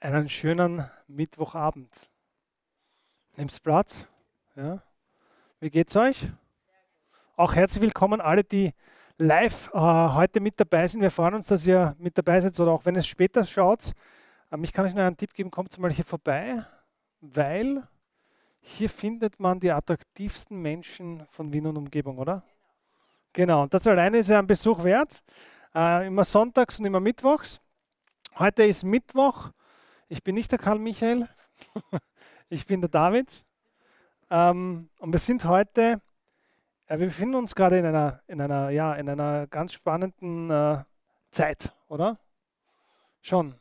einen schönen Mittwochabend. Nehmt Platz. Ja. Wie geht's euch? Auch herzlich willkommen alle, die live äh, heute mit dabei sind. Wir freuen uns, dass ihr mit dabei seid oder auch wenn es später schaut. Ähm, ich kann euch noch einen Tipp geben, kommt mal hier vorbei, weil hier findet man die attraktivsten Menschen von Wien und Umgebung, oder? Genau, und das alleine ist ja ein Besuch wert. Äh, immer sonntags und immer mittwochs. Heute ist Mittwoch ich bin nicht der Karl Michael, ich bin der David. Ähm, und wir sind heute, äh, wir befinden uns gerade in einer, in einer, ja, in einer ganz spannenden äh, Zeit, oder? Schon.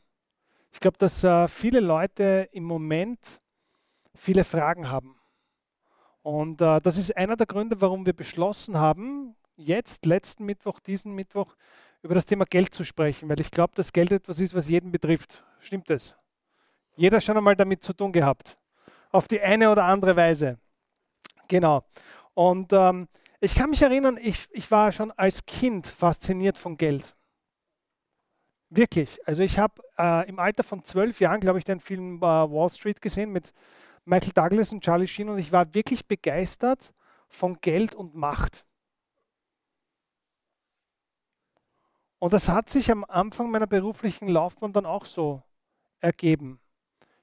Ich glaube, dass äh, viele Leute im Moment viele Fragen haben. Und äh, das ist einer der Gründe, warum wir beschlossen haben, jetzt, letzten Mittwoch, diesen Mittwoch, über das Thema Geld zu sprechen, weil ich glaube, dass Geld etwas ist, was jeden betrifft. Stimmt es? Jeder schon einmal damit zu tun gehabt. Auf die eine oder andere Weise. Genau. Und ähm, ich kann mich erinnern, ich, ich war schon als Kind fasziniert von Geld. Wirklich. Also ich habe äh, im Alter von zwölf Jahren, glaube ich, den Film äh, Wall Street gesehen mit Michael Douglas und Charlie Sheen und ich war wirklich begeistert von Geld und Macht. Und das hat sich am Anfang meiner beruflichen Laufbahn dann auch so ergeben.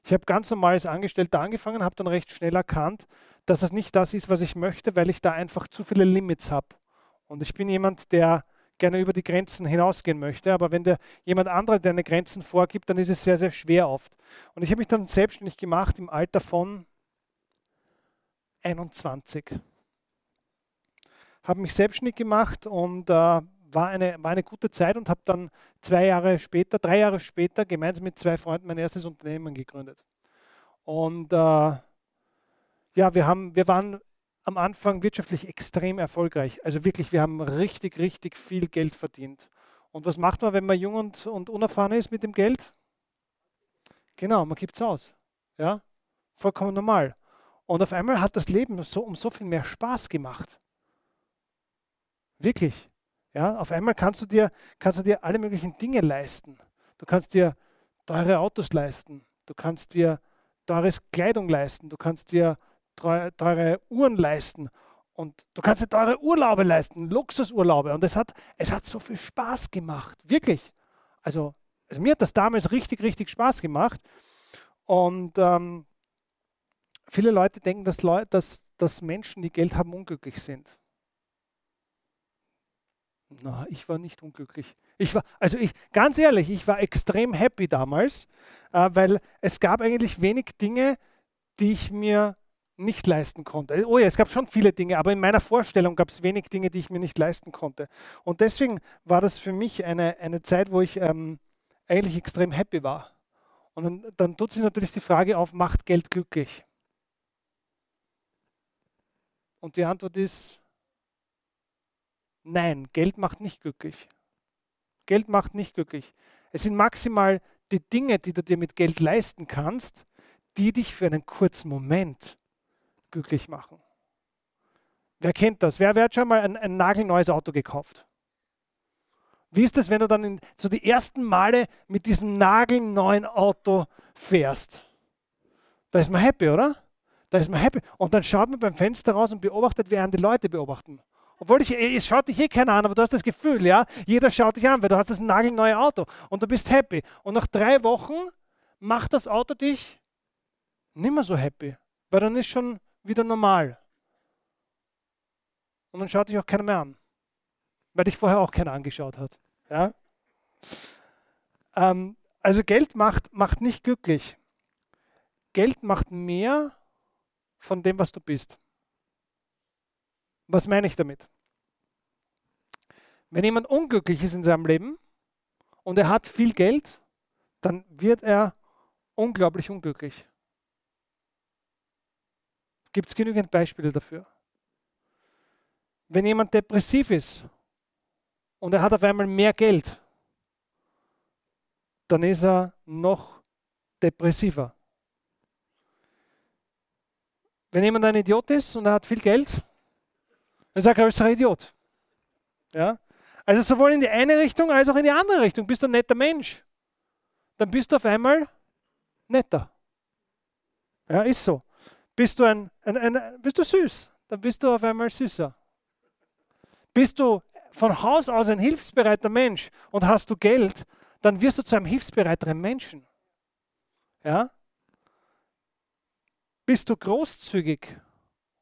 Ich habe ganz normal als Angestellter angefangen, habe dann recht schnell erkannt, dass es nicht das ist, was ich möchte, weil ich da einfach zu viele Limits habe. Und ich bin jemand, der gerne über die Grenzen hinausgehen möchte, aber wenn der jemand anderer deine Grenzen vorgibt, dann ist es sehr, sehr schwer oft. Und ich habe mich dann selbstständig gemacht im Alter von 21. Habe mich selbstständig gemacht und äh, war eine, war eine gute Zeit und habe dann zwei Jahre später, drei Jahre später gemeinsam mit zwei Freunden mein erstes Unternehmen gegründet. Und äh, ja, wir, haben, wir waren am Anfang wirtschaftlich extrem erfolgreich. Also wirklich, wir haben richtig, richtig viel Geld verdient. Und was macht man, wenn man jung und, und unerfahren ist mit dem Geld? Genau, man gibt es aus. Ja, vollkommen normal. Und auf einmal hat das Leben so, um so viel mehr Spaß gemacht. Wirklich. Ja, auf einmal kannst du, dir, kannst du dir alle möglichen Dinge leisten. Du kannst dir teure Autos leisten. Du kannst dir teure Kleidung leisten. Du kannst dir teure Uhren leisten. Und du kannst dir teure Urlaube leisten, Luxusurlaube. Und es hat, es hat so viel Spaß gemacht. Wirklich. Also, also mir hat das damals richtig, richtig Spaß gemacht. Und ähm, viele Leute denken, dass, Leute, dass, dass Menschen, die Geld haben, unglücklich sind. Na, ich war nicht unglücklich. Ich war, also ich, ganz ehrlich, ich war extrem happy damals, äh, weil es gab eigentlich wenig Dinge, die ich mir nicht leisten konnte. Oh ja, es gab schon viele Dinge, aber in meiner Vorstellung gab es wenig Dinge, die ich mir nicht leisten konnte. Und deswegen war das für mich eine, eine Zeit, wo ich ähm, eigentlich extrem happy war. Und dann, dann tut sich natürlich die Frage auf, macht Geld glücklich? Und die Antwort ist, Nein, Geld macht nicht glücklich. Geld macht nicht glücklich. Es sind maximal die Dinge, die du dir mit Geld leisten kannst, die dich für einen kurzen Moment glücklich machen. Wer kennt das? Wer, wer hat schon mal ein, ein nagelneues Auto gekauft? Wie ist es, wenn du dann in, so die ersten Male mit diesem nagelneuen Auto fährst? Da ist man happy, oder? Da ist man happy. Und dann schaut man beim Fenster raus und beobachtet, während die Leute beobachten. Obwohl ich, es schaut dich eh keiner an, aber du hast das Gefühl, ja, jeder schaut dich an, weil du hast das nagelneue Auto und du bist happy. Und nach drei Wochen macht das Auto dich nicht mehr so happy, weil dann ist schon wieder normal. Und dann schaut dich auch keiner mehr an, weil dich vorher auch keiner angeschaut hat. Ja? Ähm, also Geld macht, macht nicht glücklich. Geld macht mehr von dem, was du bist. Was meine ich damit? Wenn jemand unglücklich ist in seinem Leben und er hat viel Geld, dann wird er unglaublich unglücklich. Gibt es genügend Beispiele dafür? Wenn jemand depressiv ist und er hat auf einmal mehr Geld, dann ist er noch depressiver. Wenn jemand ein Idiot ist und er hat viel Geld dann ist er ein größerer Idiot. Ja? Also sowohl in die eine Richtung als auch in die andere Richtung. Bist du ein netter Mensch, dann bist du auf einmal netter. Ja, ist so. Bist du, ein, ein, ein, bist du süß, dann bist du auf einmal süßer. Bist du von Haus aus ein hilfsbereiter Mensch und hast du Geld, dann wirst du zu einem hilfsbereiteren Menschen. Ja? Bist du großzügig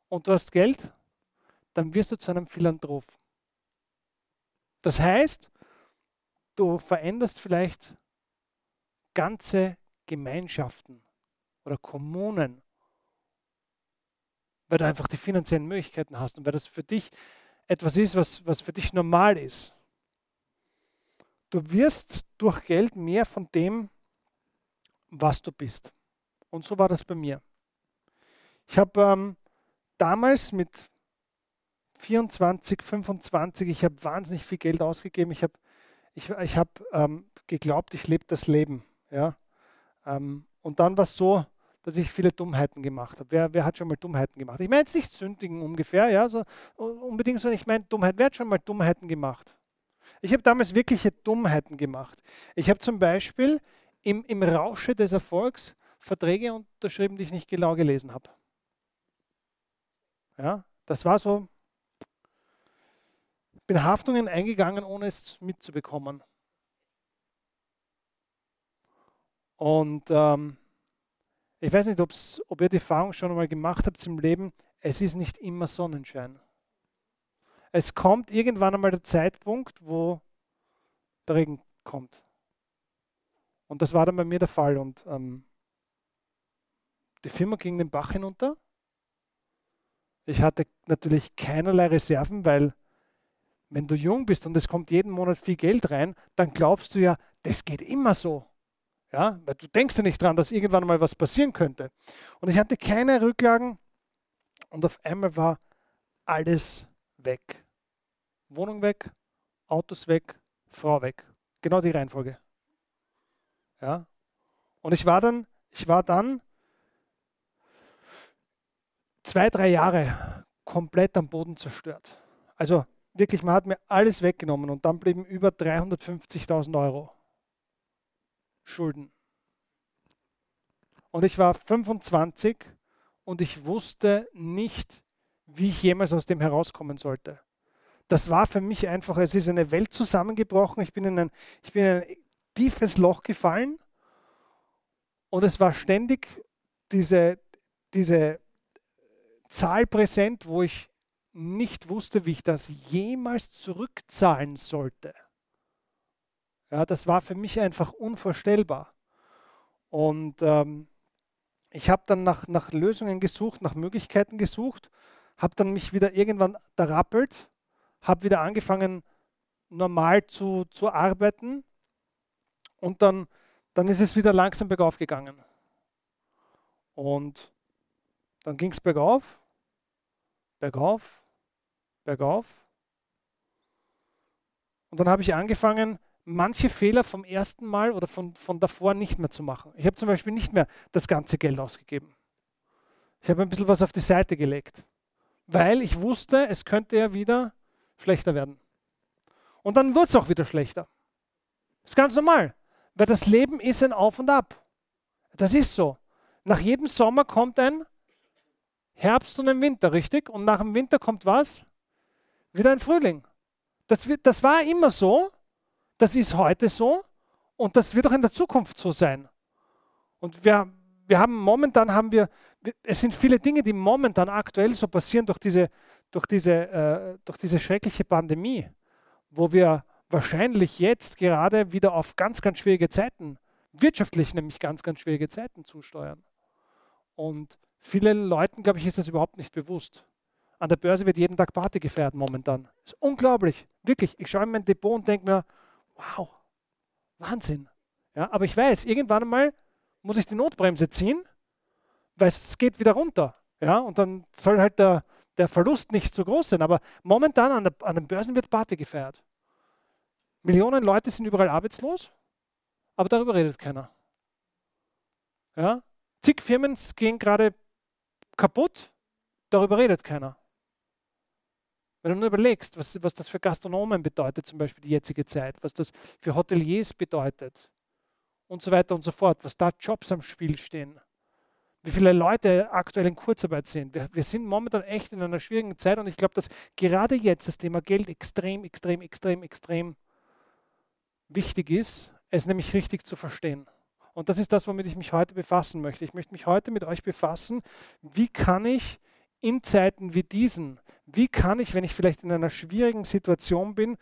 und du hast Geld, dann wirst du zu einem Philanthrop. Das heißt, du veränderst vielleicht ganze Gemeinschaften oder Kommunen, weil du einfach die finanziellen Möglichkeiten hast und weil das für dich etwas ist, was, was für dich normal ist. Du wirst durch Geld mehr von dem, was du bist. Und so war das bei mir. Ich habe ähm, damals mit 24, 25, ich habe wahnsinnig viel Geld ausgegeben. Ich habe ich, ich hab, ähm, geglaubt, ich lebe das Leben. Ja? Ähm, und dann war es so, dass ich viele Dummheiten gemacht habe. Wer, wer, hat schon mal Dummheiten gemacht? Ich meine jetzt nicht Sündigen ungefähr, ja, so unbedingt, sondern ich meine Dummheit. Wer hat schon mal Dummheiten gemacht? Ich habe damals wirkliche Dummheiten gemacht. Ich habe zum Beispiel im, im Rausche des Erfolgs Verträge unterschrieben, die ich nicht genau gelesen habe. Ja, das war so, bin Haftungen eingegangen, ohne es mitzubekommen. Und ähm, ich weiß nicht, ob ihr die Erfahrung schon einmal gemacht habt im Leben, es ist nicht immer Sonnenschein. Es kommt irgendwann einmal der Zeitpunkt, wo der Regen kommt. Und das war dann bei mir der Fall. Und ähm, die Firma ging den Bach hinunter. Ich hatte natürlich keinerlei Reserven, weil wenn du jung bist und es kommt jeden Monat viel Geld rein, dann glaubst du ja, das geht immer so. Ja, weil du denkst ja nicht dran, dass irgendwann mal was passieren könnte. Und ich hatte keine Rücklagen und auf einmal war alles weg. Wohnung weg, Autos weg, Frau weg. Genau die Reihenfolge. Ja. Und ich war dann, ich war dann zwei, drei Jahre komplett am Boden zerstört. Also wirklich, man hat mir alles weggenommen und dann blieben über 350.000 Euro Schulden. Und ich war 25 und ich wusste nicht, wie ich jemals aus dem herauskommen sollte. Das war für mich einfach, es ist eine Welt zusammengebrochen, ich bin in ein, ich bin in ein tiefes Loch gefallen und es war ständig diese, diese Zahl präsent, wo ich nicht wusste, wie ich das jemals zurückzahlen sollte. Ja, das war für mich einfach unvorstellbar. Und ähm, ich habe dann nach, nach Lösungen gesucht, nach Möglichkeiten gesucht, habe dann mich wieder irgendwann rappelt, habe wieder angefangen, normal zu, zu arbeiten und dann, dann ist es wieder langsam bergauf gegangen. Und dann ging es bergauf, bergauf, bergauf. Und dann habe ich angefangen, manche Fehler vom ersten Mal oder von, von davor nicht mehr zu machen. Ich habe zum Beispiel nicht mehr das ganze Geld ausgegeben. Ich habe ein bisschen was auf die Seite gelegt, weil ich wusste, es könnte ja wieder schlechter werden. Und dann wird es auch wieder schlechter. Das ist ganz normal, weil das Leben ist ein Auf und Ab. Das ist so. Nach jedem Sommer kommt ein Herbst und ein Winter, richtig? Und nach dem Winter kommt was? Wieder ein Frühling. Das, wird, das war immer so, das ist heute so und das wird auch in der Zukunft so sein. Und wir, wir haben momentan haben wir, es sind viele Dinge, die momentan aktuell so passieren durch diese, durch diese, äh, durch diese schreckliche Pandemie, wo wir wahrscheinlich jetzt gerade wieder auf ganz, ganz schwierige Zeiten, wirtschaftlich nämlich ganz, ganz schwierige Zeiten zusteuern. Und vielen Leuten, glaube ich, ist das überhaupt nicht bewusst. An der Börse wird jeden Tag Party gefeiert momentan. Das ist unglaublich. Wirklich. Ich schaue in mein Depot und denke mir, wow, Wahnsinn. Ja, aber ich weiß, irgendwann einmal muss ich die Notbremse ziehen, weil es geht wieder runter. Ja, und dann soll halt der, der Verlust nicht so groß sein. Aber momentan an, der, an den Börsen wird Party gefeiert. Millionen Leute sind überall arbeitslos, aber darüber redet keiner. Ja? Zig Firmen gehen gerade kaputt, darüber redet keiner. Wenn du nur überlegst, was, was das für Gastronomen bedeutet, zum Beispiel die jetzige Zeit, was das für Hoteliers bedeutet und so weiter und so fort, was da Jobs am Spiel stehen, wie viele Leute aktuell in Kurzarbeit sind. Wir, wir sind momentan echt in einer schwierigen Zeit und ich glaube, dass gerade jetzt das Thema Geld extrem, extrem, extrem, extrem wichtig ist, es nämlich richtig zu verstehen. Und das ist das, womit ich mich heute befassen möchte. Ich möchte mich heute mit euch befassen, wie kann ich in Zeiten wie diesen, wie kann ich, wenn ich vielleicht in einer schwierigen Situation bin,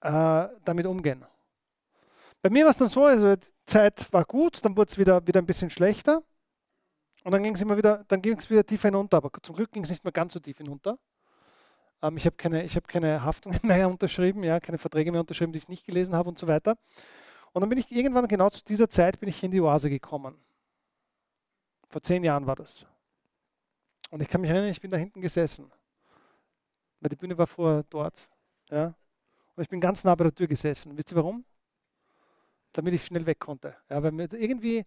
äh, damit umgehen. Bei mir war es dann so, also die Zeit war gut, dann wurde es wieder, wieder ein bisschen schlechter. Und dann ging es immer wieder, dann ging es wieder tiefer hinunter, aber zum Glück ging es nicht mehr ganz so tief hinunter. Ähm, ich habe keine, hab keine Haftungen mehr unterschrieben, ja, keine Verträge mehr unterschrieben, die ich nicht gelesen habe und so weiter. Und dann bin ich irgendwann genau zu dieser Zeit bin ich in die Oase gekommen. Vor zehn Jahren war das. Und ich kann mich erinnern, ich bin da hinten gesessen. Weil die Bühne war vorher dort. Ja. Und ich bin ganz nah bei der Tür gesessen. Wisst ihr warum? Damit ich schnell weg konnte. Ja, weil mir irgendwie,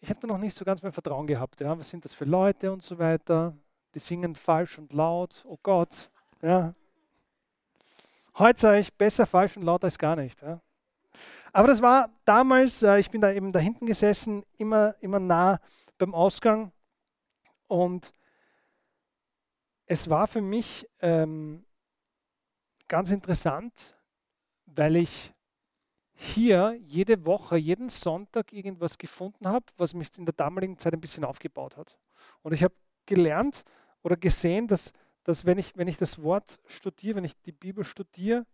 ich habe da noch nicht so ganz mein Vertrauen gehabt. Ja. Was sind das für Leute und so weiter? Die singen falsch und laut. Oh Gott. Ja. Heute sage ich besser falsch und laut als gar nicht. Ja. Aber das war damals, äh, ich bin da eben da hinten gesessen, immer, immer nah beim Ausgang. Und es war für mich ähm, ganz interessant, weil ich hier jede Woche, jeden Sonntag irgendwas gefunden habe, was mich in der damaligen Zeit ein bisschen aufgebaut hat. Und ich habe gelernt oder gesehen, dass, dass wenn, ich, wenn ich das Wort studiere, wenn ich die Bibel studiere,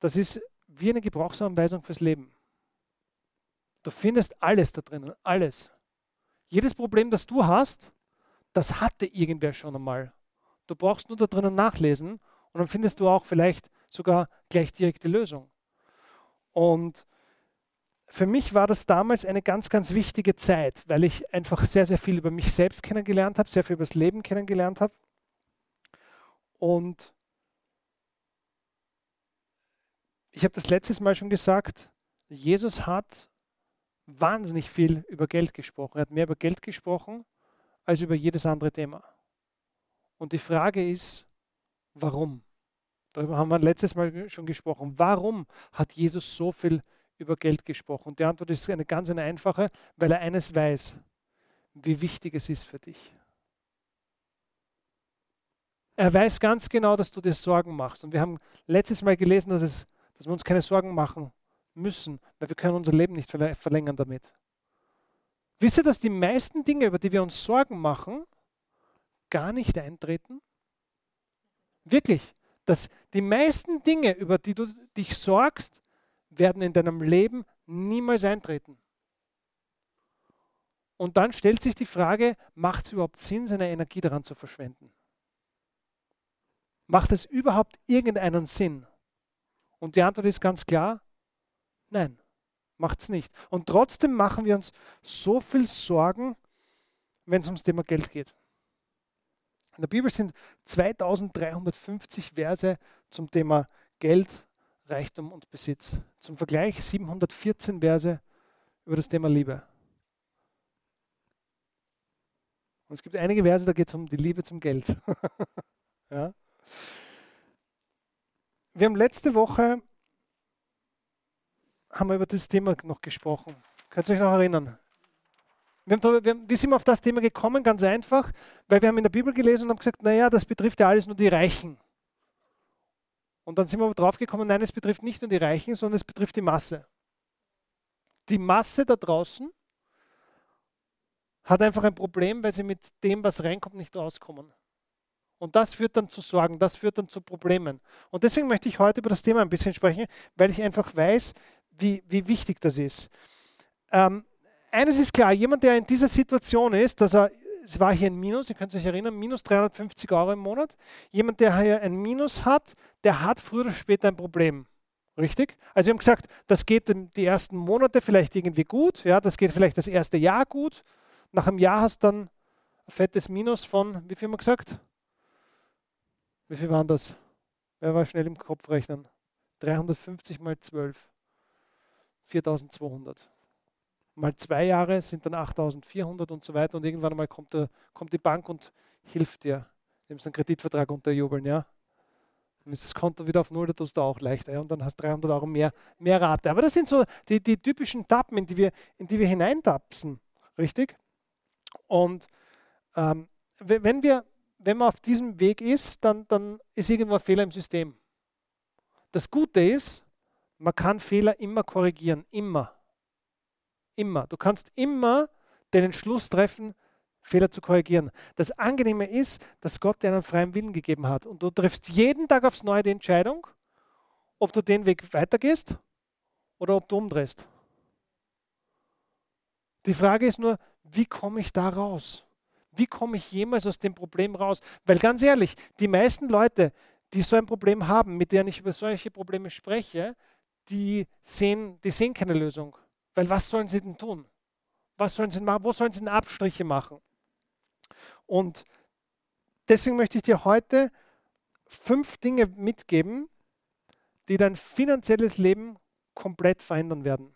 das ist wie eine Gebrauchsanweisung fürs Leben. Du findest alles da drinnen, alles. Jedes Problem, das du hast, das hatte irgendwer schon einmal. Du brauchst nur da drinnen nachlesen und dann findest du auch vielleicht sogar gleich direkt die Lösung. Und für mich war das damals eine ganz, ganz wichtige Zeit, weil ich einfach sehr, sehr viel über mich selbst kennengelernt habe, sehr viel über das Leben kennengelernt habe. Und ich habe das letztes Mal schon gesagt, Jesus hat wahnsinnig viel über Geld gesprochen. Er hat mehr über Geld gesprochen als über jedes andere Thema. Und die Frage ist, warum? Darüber haben wir letztes Mal schon gesprochen. Warum hat Jesus so viel über Geld gesprochen? Und die Antwort ist eine ganz eine einfache, weil er eines weiß, wie wichtig es ist für dich. Er weiß ganz genau, dass du dir Sorgen machst. Und wir haben letztes Mal gelesen, dass, es, dass wir uns keine Sorgen machen müssen, weil wir können unser Leben nicht verlängern damit. Wisst ihr, dass die meisten Dinge, über die wir uns Sorgen machen, gar nicht eintreten? Wirklich dass die meisten Dinge, über die du dich sorgst, werden in deinem Leben niemals eintreten. Und dann stellt sich die Frage, macht es überhaupt Sinn, seine Energie daran zu verschwenden? Macht es überhaupt irgendeinen Sinn? Und die Antwort ist ganz klar, nein, macht es nicht. Und trotzdem machen wir uns so viel Sorgen, wenn es ums Thema Geld geht. In der Bibel sind 2350 Verse zum Thema Geld, Reichtum und Besitz. Zum Vergleich 714 Verse über das Thema Liebe. Und es gibt einige Verse, da geht es um die Liebe zum Geld. ja. Wir haben letzte Woche haben wir über das Thema noch gesprochen. Könnt ihr euch noch erinnern? Wir, haben, wir, wie sind wir auf das Thema gekommen? Ganz einfach, weil wir haben in der Bibel gelesen und haben gesagt, naja, das betrifft ja alles nur die Reichen. Und dann sind wir drauf gekommen, nein, es betrifft nicht nur die Reichen, sondern es betrifft die Masse. Die Masse da draußen hat einfach ein Problem, weil sie mit dem, was reinkommt, nicht rauskommen. Und das führt dann zu Sorgen, das führt dann zu Problemen. Und deswegen möchte ich heute über das Thema ein bisschen sprechen, weil ich einfach weiß, wie, wie wichtig das ist. Ähm, eines ist klar, jemand, der in dieser Situation ist, dass er, es war hier ein Minus, ihr könnt euch erinnern, minus 350 Euro im Monat. Jemand, der hier ein Minus hat, der hat früher oder später ein Problem. Richtig? Also wir haben gesagt, das geht die ersten Monate vielleicht irgendwie gut, ja, das geht vielleicht das erste Jahr gut. Nach einem Jahr hast du dann ein fettes Minus von, wie viel haben wir gesagt? Wie viel waren das? Wer war schnell im Kopf rechnen? 350 mal 12. 4200 mal zwei Jahre sind dann 8400 und so weiter und irgendwann einmal kommt, der, kommt die Bank und hilft dir. Nimmst einen Kreditvertrag unterjubeln, ja? Dann ist das Konto wieder auf Null, da tust du auch leichter. Ja? Und dann hast du 300 Euro mehr, mehr Rate. Aber das sind so die, die typischen Tappen, in die wir, in die wir hineintapsen. Richtig? Und ähm, wenn, wir, wenn man auf diesem Weg ist, dann, dann ist irgendwo ein Fehler im System. Das Gute ist, man kann Fehler immer korrigieren. Immer. Immer. Du kannst immer den Entschluss treffen, Fehler zu korrigieren. Das Angenehme ist, dass Gott dir einen freien Willen gegeben hat. Und du triffst jeden Tag aufs Neue die Entscheidung, ob du den Weg weitergehst oder ob du umdrehst. Die Frage ist nur, wie komme ich da raus? Wie komme ich jemals aus dem Problem raus? Weil ganz ehrlich, die meisten Leute, die so ein Problem haben, mit denen ich über solche Probleme spreche, die sehen, die sehen keine Lösung. Weil was sollen sie denn tun? Was sollen sie machen? Wo sollen sie denn Abstriche machen? Und deswegen möchte ich dir heute fünf Dinge mitgeben, die dein finanzielles Leben komplett verändern werden,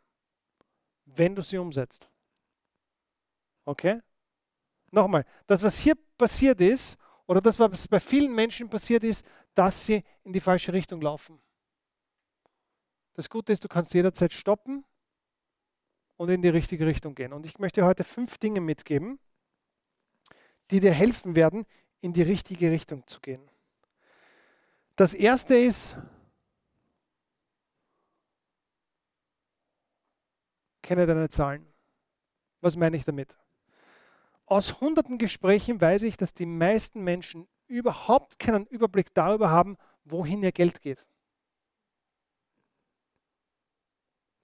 wenn du sie umsetzt. Okay? Nochmal, das, was hier passiert ist, oder das, was bei vielen Menschen passiert ist, dass sie in die falsche Richtung laufen. Das Gute ist, du kannst jederzeit stoppen und in die richtige Richtung gehen. Und ich möchte heute fünf Dinge mitgeben, die dir helfen werden, in die richtige Richtung zu gehen. Das erste ist, kenne deine Zahlen. Was meine ich damit? Aus hunderten Gesprächen weiß ich, dass die meisten Menschen überhaupt keinen Überblick darüber haben, wohin ihr Geld geht.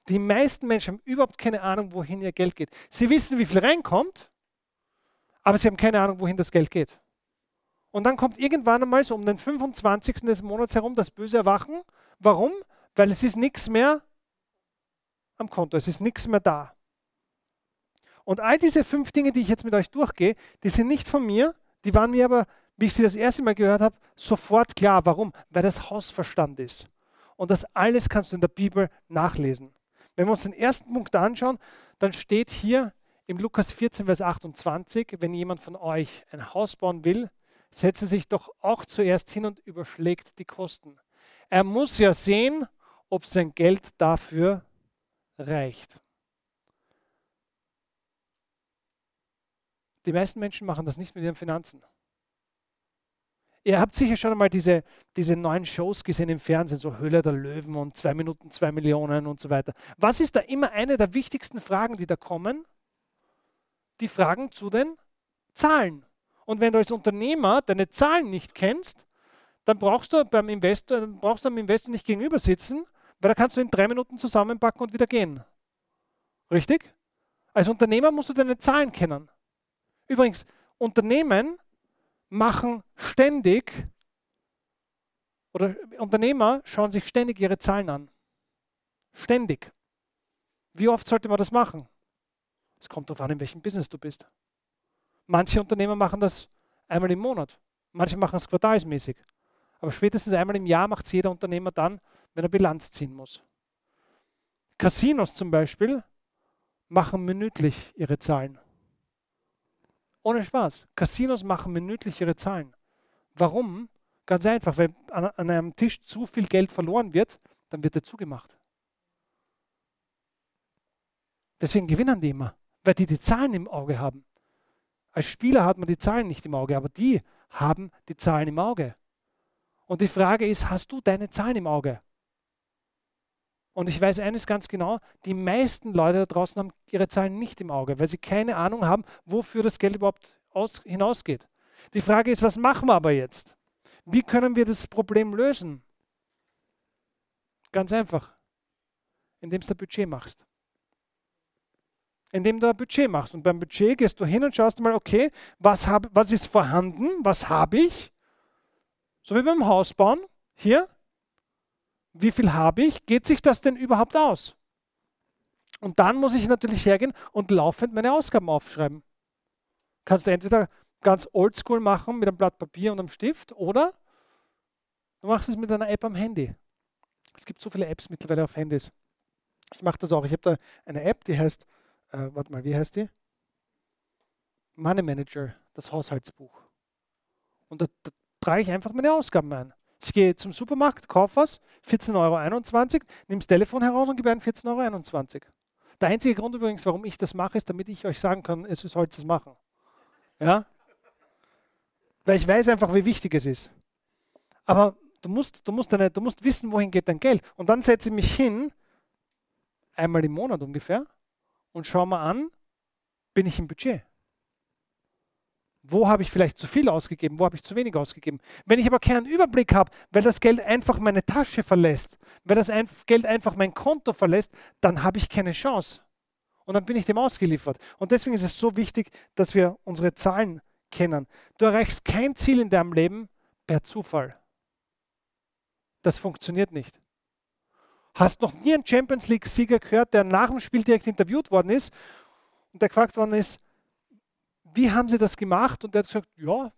Die meisten Menschen haben überhaupt keine Ahnung, wohin ihr Geld geht. Sie wissen, wie viel reinkommt, aber sie haben keine Ahnung, wohin das Geld geht. Und dann kommt irgendwann einmal so um den 25. des Monats herum das böse Erwachen. Warum? Weil es ist nichts mehr am Konto, es ist nichts mehr da. Und all diese fünf Dinge, die ich jetzt mit euch durchgehe, die sind nicht von mir, die waren mir aber, wie ich sie das erste Mal gehört habe, sofort klar. Warum? Weil das Hausverstand ist. Und das alles kannst du in der Bibel nachlesen. Wenn wir uns den ersten Punkt anschauen, dann steht hier im Lukas 14, Vers 28, wenn jemand von euch ein Haus bauen will, setzt er sich doch auch zuerst hin und überschlägt die Kosten. Er muss ja sehen, ob sein Geld dafür reicht. Die meisten Menschen machen das nicht mit ihren Finanzen. Ihr habt sicher schon einmal diese, diese neuen Shows gesehen im Fernsehen, so Höhle der Löwen und zwei Minuten, zwei Millionen und so weiter. Was ist da immer eine der wichtigsten Fragen, die da kommen? die Fragen zu den Zahlen. Und wenn du als Unternehmer deine Zahlen nicht kennst, dann brauchst du beim Investor, brauchst du am Investor nicht gegenüber sitzen, weil da kannst du in drei Minuten zusammenpacken und wieder gehen. Richtig? Als Unternehmer musst du deine Zahlen kennen. Übrigens, Unternehmen machen ständig oder Unternehmer schauen sich ständig ihre Zahlen an. Ständig. Wie oft sollte man das machen? Es kommt darauf an, in welchem Business du bist. Manche Unternehmer machen das einmal im Monat. Manche machen es quartalsmäßig. Aber spätestens einmal im Jahr macht es jeder Unternehmer dann, wenn er Bilanz ziehen muss. Casinos zum Beispiel machen minütlich ihre Zahlen. Ohne Spaß. Casinos machen minütlich ihre Zahlen. Warum? Ganz einfach, wenn an, an einem Tisch zu viel Geld verloren wird, dann wird er zugemacht. Deswegen gewinnen die immer weil die die Zahlen im Auge haben. Als Spieler hat man die Zahlen nicht im Auge, aber die haben die Zahlen im Auge. Und die Frage ist, hast du deine Zahlen im Auge? Und ich weiß eines ganz genau, die meisten Leute da draußen haben ihre Zahlen nicht im Auge, weil sie keine Ahnung haben, wofür das Geld überhaupt aus, hinausgeht. Die Frage ist, was machen wir aber jetzt? Wie können wir das Problem lösen? Ganz einfach, indem du ein Budget machst indem du ein Budget machst. Und beim Budget gehst du hin und schaust mal, okay, was, hab, was ist vorhanden, was habe ich? So wie beim Hausbauen hier. Wie viel habe ich? Geht sich das denn überhaupt aus? Und dann muss ich natürlich hergehen und laufend meine Ausgaben aufschreiben. Kannst du entweder ganz oldschool machen mit einem Blatt Papier und einem Stift oder du machst es mit einer App am Handy. Es gibt so viele Apps mittlerweile auf Handys. Ich mache das auch. Ich habe da eine App, die heißt äh, warte mal, wie heißt die? Money Manager, das Haushaltsbuch. Und da, da trage ich einfach meine Ausgaben ein. Ich gehe zum Supermarkt, kaufe was, 14,21 Euro, nehme das Telefon heraus und gebe einen 14,21 Euro. Der einzige Grund übrigens, warum ich das mache, ist, damit ich euch sagen kann, es sollt es machen. Ja? Weil ich weiß einfach, wie wichtig es ist. Aber du musst, du, musst deine, du musst wissen, wohin geht dein Geld. Und dann setze ich mich hin, einmal im Monat ungefähr, und schaue mal an, bin ich im Budget? Wo habe ich vielleicht zu viel ausgegeben? Wo habe ich zu wenig ausgegeben? Wenn ich aber keinen Überblick habe, weil das Geld einfach meine Tasche verlässt, weil das Geld einfach mein Konto verlässt, dann habe ich keine Chance. Und dann bin ich dem ausgeliefert. Und deswegen ist es so wichtig, dass wir unsere Zahlen kennen. Du erreichst kein Ziel in deinem Leben per Zufall. Das funktioniert nicht. Hast noch nie einen Champions League-Sieger gehört, der nach dem Spiel direkt interviewt worden ist und der gefragt worden ist, wie haben Sie das gemacht? Und er hat gesagt, ja,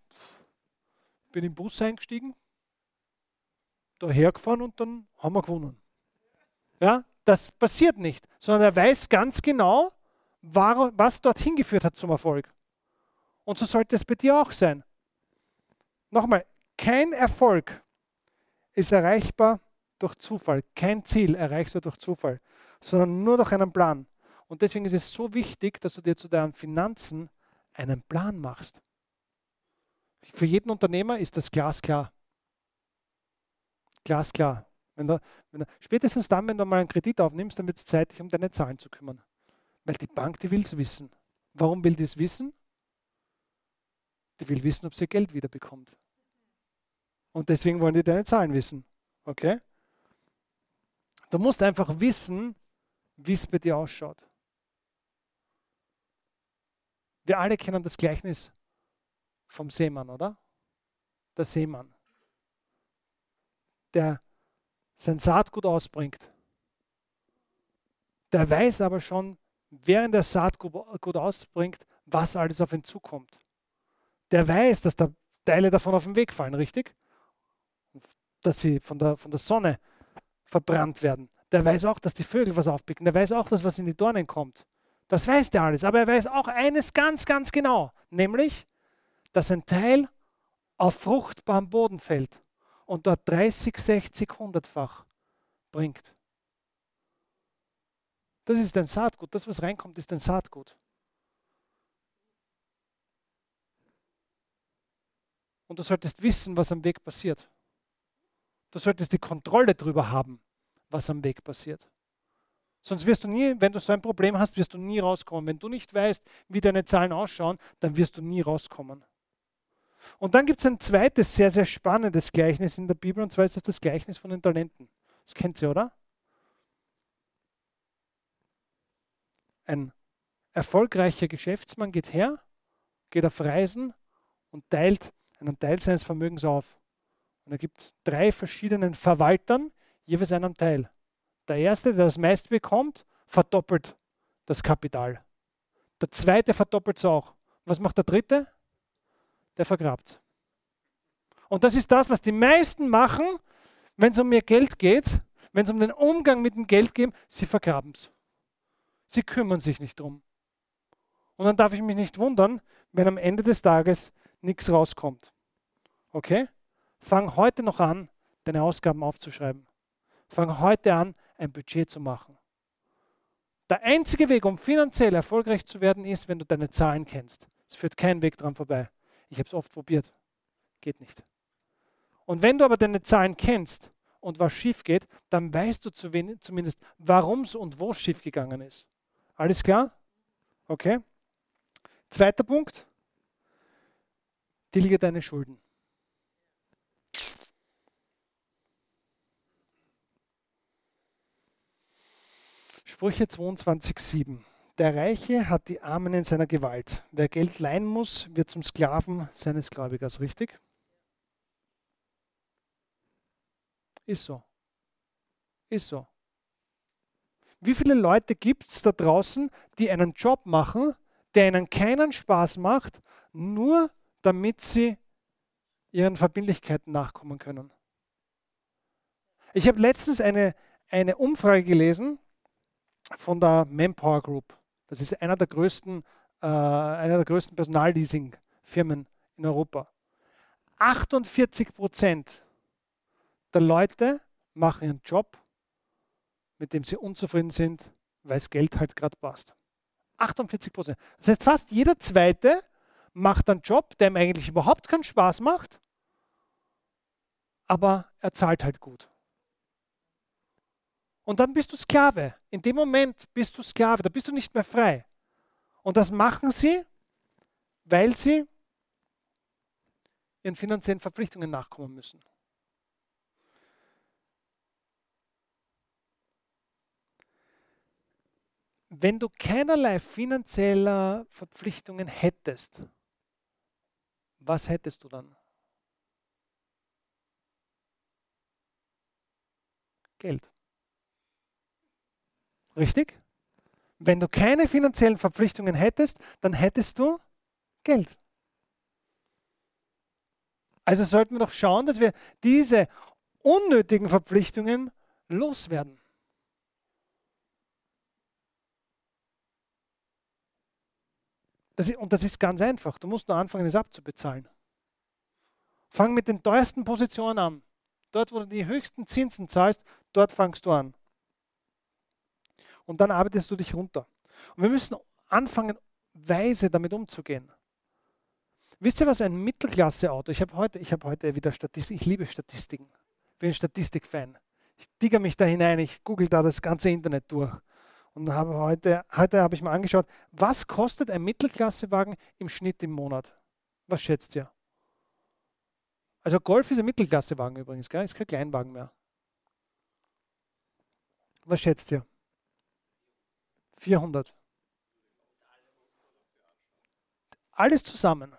bin im Bus eingestiegen, daher gefahren und dann haben wir gewonnen. Ja, das passiert nicht, sondern er weiß ganz genau, was dorthin geführt hat zum Erfolg. Und so sollte es bei dir auch sein. Nochmal, kein Erfolg ist erreichbar durch Zufall. Kein Ziel erreichst du durch Zufall, sondern nur durch einen Plan. Und deswegen ist es so wichtig, dass du dir zu deinen Finanzen einen Plan machst. Für jeden Unternehmer ist das glasklar. Glasklar. Wenn du, wenn du, spätestens dann, wenn du mal einen Kredit aufnimmst, dann wird es Zeit, dich um deine Zahlen zu kümmern. Weil die Bank, die will es wissen. Warum will die es wissen? Die will wissen, ob sie Geld wiederbekommt. Und deswegen wollen die deine Zahlen wissen. Okay? Du musst einfach wissen, wie es bei dir ausschaut. Wir alle kennen das Gleichnis vom Seemann, oder? Der Seemann, der sein Saatgut ausbringt. Der weiß aber schon, während er Saatgut ausbringt, was alles auf ihn zukommt. Der weiß, dass da Teile davon auf den Weg fallen, richtig? Dass sie von der, von der Sonne verbrannt werden. Der weiß auch, dass die Vögel was aufpicken. Der weiß auch, dass was in die Dornen kommt. Das weiß der alles. Aber er weiß auch eines ganz, ganz genau, nämlich, dass ein Teil auf fruchtbarem Boden fällt und dort 30, 60, 100-fach bringt. Das ist ein Saatgut. Das, was reinkommt, ist ein Saatgut. Und du solltest wissen, was am Weg passiert. Du solltest die Kontrolle darüber haben, was am Weg passiert. Sonst wirst du nie, wenn du so ein Problem hast, wirst du nie rauskommen. Wenn du nicht weißt, wie deine Zahlen ausschauen, dann wirst du nie rauskommen. Und dann gibt es ein zweites sehr, sehr spannendes Gleichnis in der Bibel, und zwar ist das das Gleichnis von den Talenten. Das kennt ihr, oder? Ein erfolgreicher Geschäftsmann geht her, geht auf Reisen und teilt einen Teil seines Vermögens auf. Und er gibt drei verschiedenen Verwaltern jeweils einen Teil. Der erste, der das meiste bekommt, verdoppelt das Kapital. Der zweite verdoppelt es auch. Was macht der dritte? Der vergrabt Und das ist das, was die meisten machen, wenn es um ihr Geld geht, wenn es um den Umgang mit dem Geld geht, sie vergraben es. Sie kümmern sich nicht drum. Und dann darf ich mich nicht wundern, wenn am Ende des Tages nichts rauskommt. Okay? Fang heute noch an, deine Ausgaben aufzuschreiben. Fang heute an, ein Budget zu machen. Der einzige Weg, um finanziell erfolgreich zu werden, ist, wenn du deine Zahlen kennst. Es führt kein Weg dran vorbei. Ich habe es oft probiert. Geht nicht. Und wenn du aber deine Zahlen kennst und was schief geht, dann weißt du zumindest, warum es und wo es schief gegangen ist. Alles klar? Okay. Zweiter Punkt. Tilge deine Schulden. Sprüche 22,7. Der Reiche hat die Armen in seiner Gewalt. Wer Geld leihen muss, wird zum Sklaven seines Gläubigers, richtig? Ist so. Ist so. Wie viele Leute gibt es da draußen, die einen Job machen, der ihnen keinen Spaß macht, nur damit sie ihren Verbindlichkeiten nachkommen können? Ich habe letztens eine, eine Umfrage gelesen, von der Manpower Group. Das ist einer der größten, äh, einer der größten Personalleasing-Firmen in Europa. 48 Prozent der Leute machen ihren Job, mit dem sie unzufrieden sind, weil das Geld halt gerade passt. 48 Prozent. Das heißt, fast jeder Zweite macht einen Job, der ihm eigentlich überhaupt keinen Spaß macht, aber er zahlt halt gut. Und dann bist du Sklave. In dem Moment bist du Sklave, da bist du nicht mehr frei. Und das machen sie, weil sie ihren finanziellen Verpflichtungen nachkommen müssen. Wenn du keinerlei finanzieller Verpflichtungen hättest, was hättest du dann? Geld. Richtig? Wenn du keine finanziellen Verpflichtungen hättest, dann hättest du Geld. Also sollten wir doch schauen, dass wir diese unnötigen Verpflichtungen loswerden. Das ist, und das ist ganz einfach. Du musst nur anfangen, es abzubezahlen. Fang mit den teuersten Positionen an. Dort, wo du die höchsten Zinsen zahlst, dort fangst du an. Und dann arbeitest du dich runter. Und wir müssen anfangen, weise damit umzugehen. Wisst ihr, was ein Mittelklasse-Auto? Ich habe heute, hab heute wieder Statistik. Ich liebe Statistiken. Bin Statistik-Fan. Ich digger mich da hinein. Ich google da das ganze Internet durch. Und habe heute, heute habe ich mal angeschaut, was kostet ein Mittelklassewagen im Schnitt im Monat? Was schätzt ihr? Also Golf ist ein Mittelklassewagen übrigens, gell? ist kein Kleinwagen mehr. Was schätzt ihr? 400. Alles zusammen.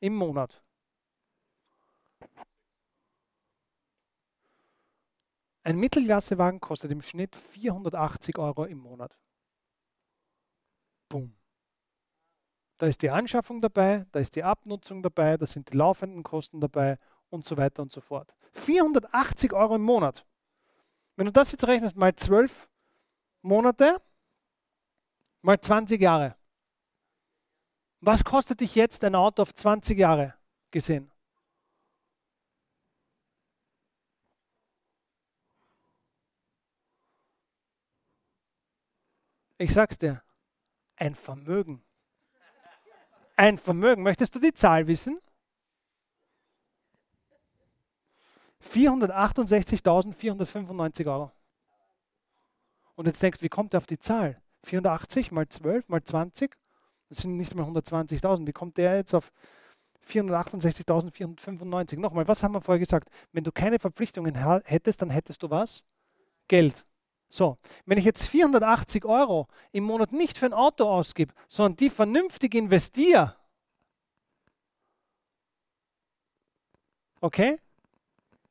Im Monat. Ein Mittelklassewagen kostet im Schnitt 480 Euro im Monat. Boom. Da ist die Anschaffung dabei, da ist die Abnutzung dabei, da sind die laufenden Kosten dabei und so weiter und so fort. 480 Euro im Monat. Wenn du das jetzt rechnest mal 12 Monate, mal 20 Jahre. Was kostet dich jetzt ein Auto auf 20 Jahre gesehen? Ich sag's dir, ein Vermögen. Ein Vermögen. Möchtest du die Zahl wissen? 468.495 Euro. Und jetzt denkst du, wie kommt er auf die Zahl? 480 mal 12 mal 20? Das sind nicht mal 120.000. Wie kommt der jetzt auf 468.495? Nochmal, was haben wir vorher gesagt? Wenn du keine Verpflichtungen hättest, dann hättest du was? Geld. So, wenn ich jetzt 480 Euro im Monat nicht für ein Auto ausgebe, sondern die vernünftig investiere, okay,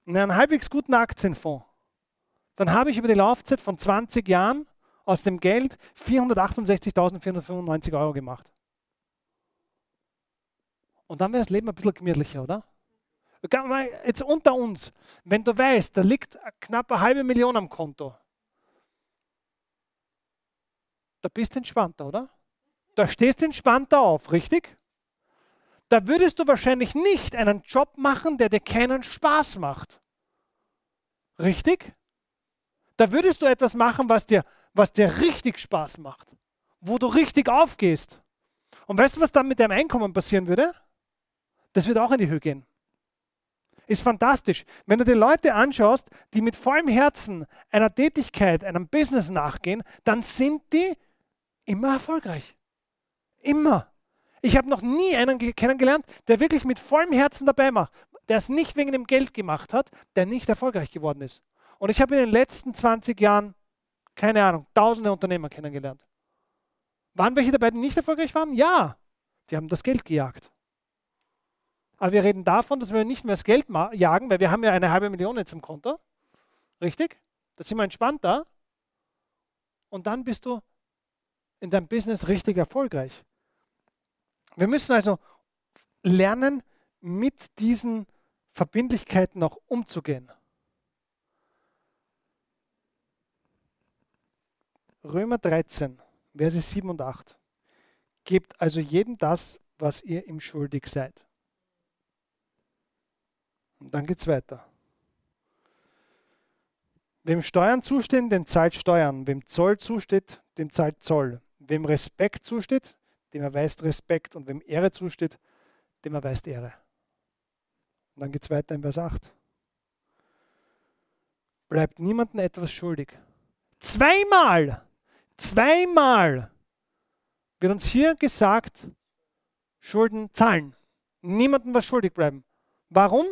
in einen halbwegs guten Aktienfonds, dann habe ich über die Laufzeit von 20 Jahren aus dem Geld 468.495 Euro gemacht. Und dann wäre das Leben ein bisschen gemütlicher, oder? Jetzt unter uns, wenn du weißt, da liegt knapp eine halbe Million am Konto, da bist du entspannter, oder? Da stehst du entspannter auf, richtig? Da würdest du wahrscheinlich nicht einen Job machen, der dir keinen Spaß macht. Richtig? Da würdest du etwas machen, was dir, was dir richtig Spaß macht, wo du richtig aufgehst. Und weißt du, was dann mit deinem Einkommen passieren würde? Das wird auch in die Höhe gehen. Ist fantastisch. Wenn du die Leute anschaust, die mit vollem Herzen einer Tätigkeit, einem Business nachgehen, dann sind die immer erfolgreich. Immer. Ich habe noch nie einen kennengelernt, der wirklich mit vollem Herzen dabei macht, der es nicht wegen dem Geld gemacht hat, der nicht erfolgreich geworden ist. Und ich habe in den letzten 20 Jahren, keine Ahnung, tausende Unternehmer kennengelernt. Waren welche dabei, die nicht erfolgreich waren? Ja, die haben das Geld gejagt. Aber wir reden davon, dass wir nicht mehr das Geld jagen, weil wir haben ja eine halbe Million jetzt im Konto. Richtig? Da sind wir entspannt da. Und dann bist du in deinem Business richtig erfolgreich. Wir müssen also lernen, mit diesen Verbindlichkeiten auch umzugehen. Römer 13, Verse 7 und 8. Gebt also jedem das, was ihr ihm schuldig seid. Und dann geht es weiter. Wem Steuern zustehen, dem zahlt Steuern. Wem Zoll zusteht, dem zahlt Zoll. Wem Respekt zusteht, dem erweist Respekt. Und wem Ehre zusteht, dem erweist Ehre. Und dann geht es weiter in Vers 8. Bleibt niemandem etwas schuldig. Zweimal, zweimal wird uns hier gesagt, Schulden zahlen. Niemandem was schuldig bleiben. Warum?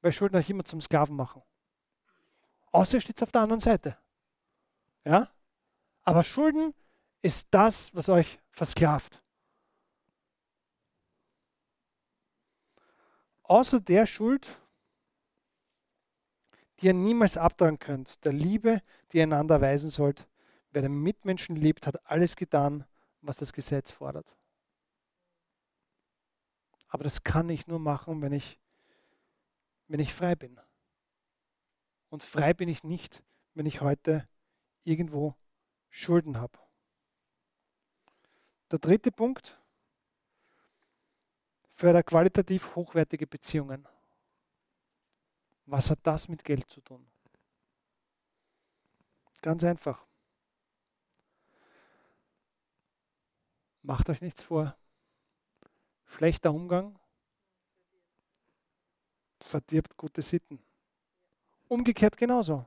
Weil Schulden euch immer zum Sklaven machen. Außer steht auf der anderen Seite. Ja? Aber Schulden ist das, was euch versklavt. Außer der Schuld, die ihr niemals abtragen könnt, der Liebe, die ihr einander weisen sollt. Wer den Mitmenschen liebt, hat alles getan, was das Gesetz fordert. Aber das kann ich nur machen, wenn ich, wenn ich frei bin. Und frei bin ich nicht, wenn ich heute irgendwo Schulden habe. Der dritte Punkt, fördert qualitativ hochwertige Beziehungen. Was hat das mit Geld zu tun? Ganz einfach. Macht euch nichts vor. Schlechter Umgang verdirbt gute Sitten. Umgekehrt genauso.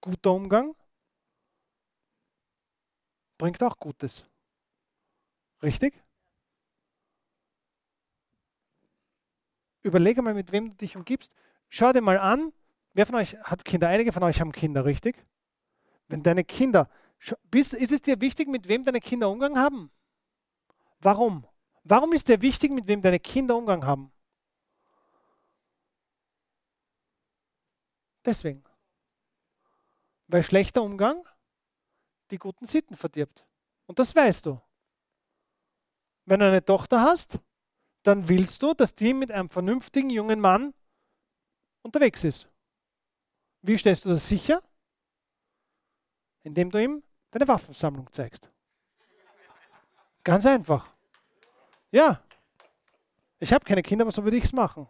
Guter Umgang bringt auch Gutes. Richtig? Überlege mal, mit wem du dich umgibst. Schau dir mal an, wer von euch hat Kinder? Einige von euch haben Kinder, richtig? Wenn deine Kinder, ist es dir wichtig, mit wem deine Kinder Umgang haben? Warum? Warum ist dir wichtig, mit wem deine Kinder Umgang haben? Deswegen. Weil schlechter Umgang die guten Sitten verdirbt. Und das weißt du. Wenn du eine Tochter hast, dann willst du, dass die mit einem vernünftigen jungen Mann unterwegs ist. Wie stellst du das sicher? Indem du ihm deine Waffensammlung zeigst. Ganz einfach. Ja. Ich habe keine Kinder, aber so würde ich es machen.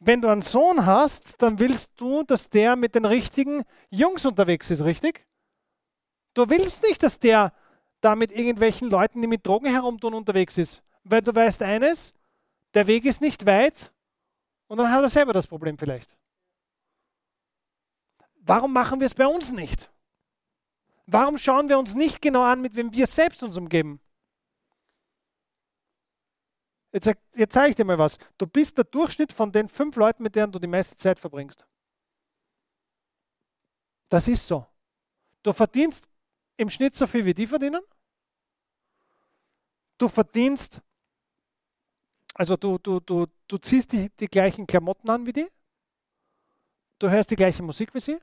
Wenn du einen Sohn hast, dann willst du, dass der mit den richtigen Jungs unterwegs ist, richtig? Du willst nicht, dass der da mit irgendwelchen Leuten, die mit Drogen herumtun, unterwegs ist. Weil du weißt eines, der Weg ist nicht weit und dann hat er selber das Problem vielleicht. Warum machen wir es bei uns nicht? Warum schauen wir uns nicht genau an, mit wem wir selbst uns umgeben? Jetzt, jetzt zeige ich dir mal was. Du bist der Durchschnitt von den fünf Leuten, mit denen du die meiste Zeit verbringst. Das ist so. Du verdienst im Schnitt so viel wie die verdienen. Du verdienst, also du, du, du, du ziehst die, die gleichen Klamotten an wie die. Du hörst die gleiche Musik wie sie.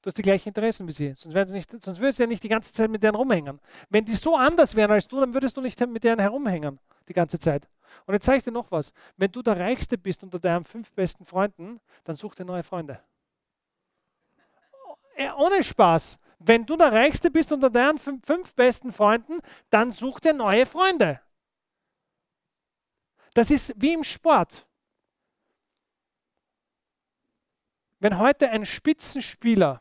Du hast die gleichen Interessen wie sie. Sonst, sie nicht, sonst würdest du ja nicht die ganze Zeit mit denen rumhängen. Wenn die so anders wären als du, dann würdest du nicht mit denen herumhängen die ganze Zeit. Und jetzt zeige ich dir noch was. Wenn du der Reichste bist unter deinen fünf besten Freunden, dann such dir neue Freunde. Äh, ohne Spaß. Wenn du der Reichste bist unter deinen fünf, fünf besten Freunden, dann such dir neue Freunde. Das ist wie im Sport. Wenn heute ein Spitzenspieler,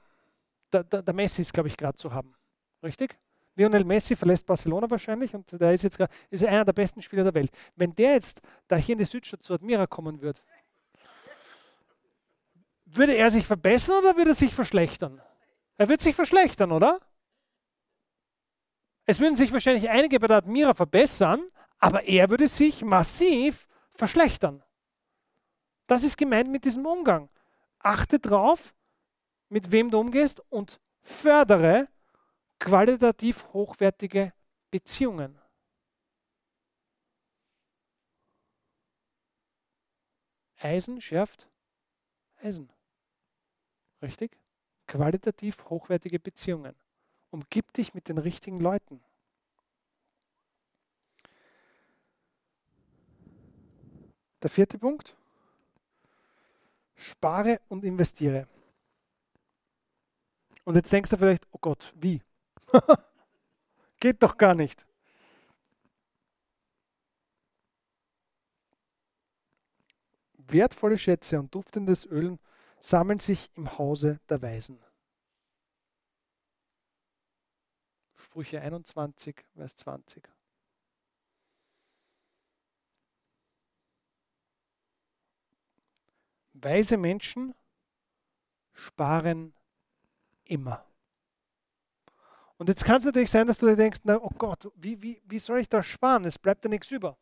der, der, der Messi ist, glaube ich, gerade zu haben, richtig? Lionel Messi verlässt Barcelona wahrscheinlich und der ist jetzt grad, ist einer der besten Spieler der Welt. Wenn der jetzt da hier in die Südstadt zu Admira kommen würde, würde er sich verbessern oder würde er sich verschlechtern? Er wird sich verschlechtern, oder? Es würden sich wahrscheinlich einige bei der Admira verbessern, aber er würde sich massiv verschlechtern. Das ist gemeint mit diesem Umgang. Achte drauf, mit wem du umgehst und fördere qualitativ hochwertige Beziehungen. Eisen schärft Eisen. Richtig? Qualitativ hochwertige Beziehungen. Umgib dich mit den richtigen Leuten. Der vierte Punkt. Spare und investiere. Und jetzt denkst du vielleicht, oh Gott, wie? Geht doch gar nicht. Wertvolle Schätze und duftendes Öl sammeln sich im Hause der Weisen. Sprüche 21, Vers 20. Weise Menschen sparen immer. Und jetzt kann es natürlich sein, dass du dir denkst, na, oh Gott, wie, wie, wie soll ich das sparen? Es bleibt ja nichts über.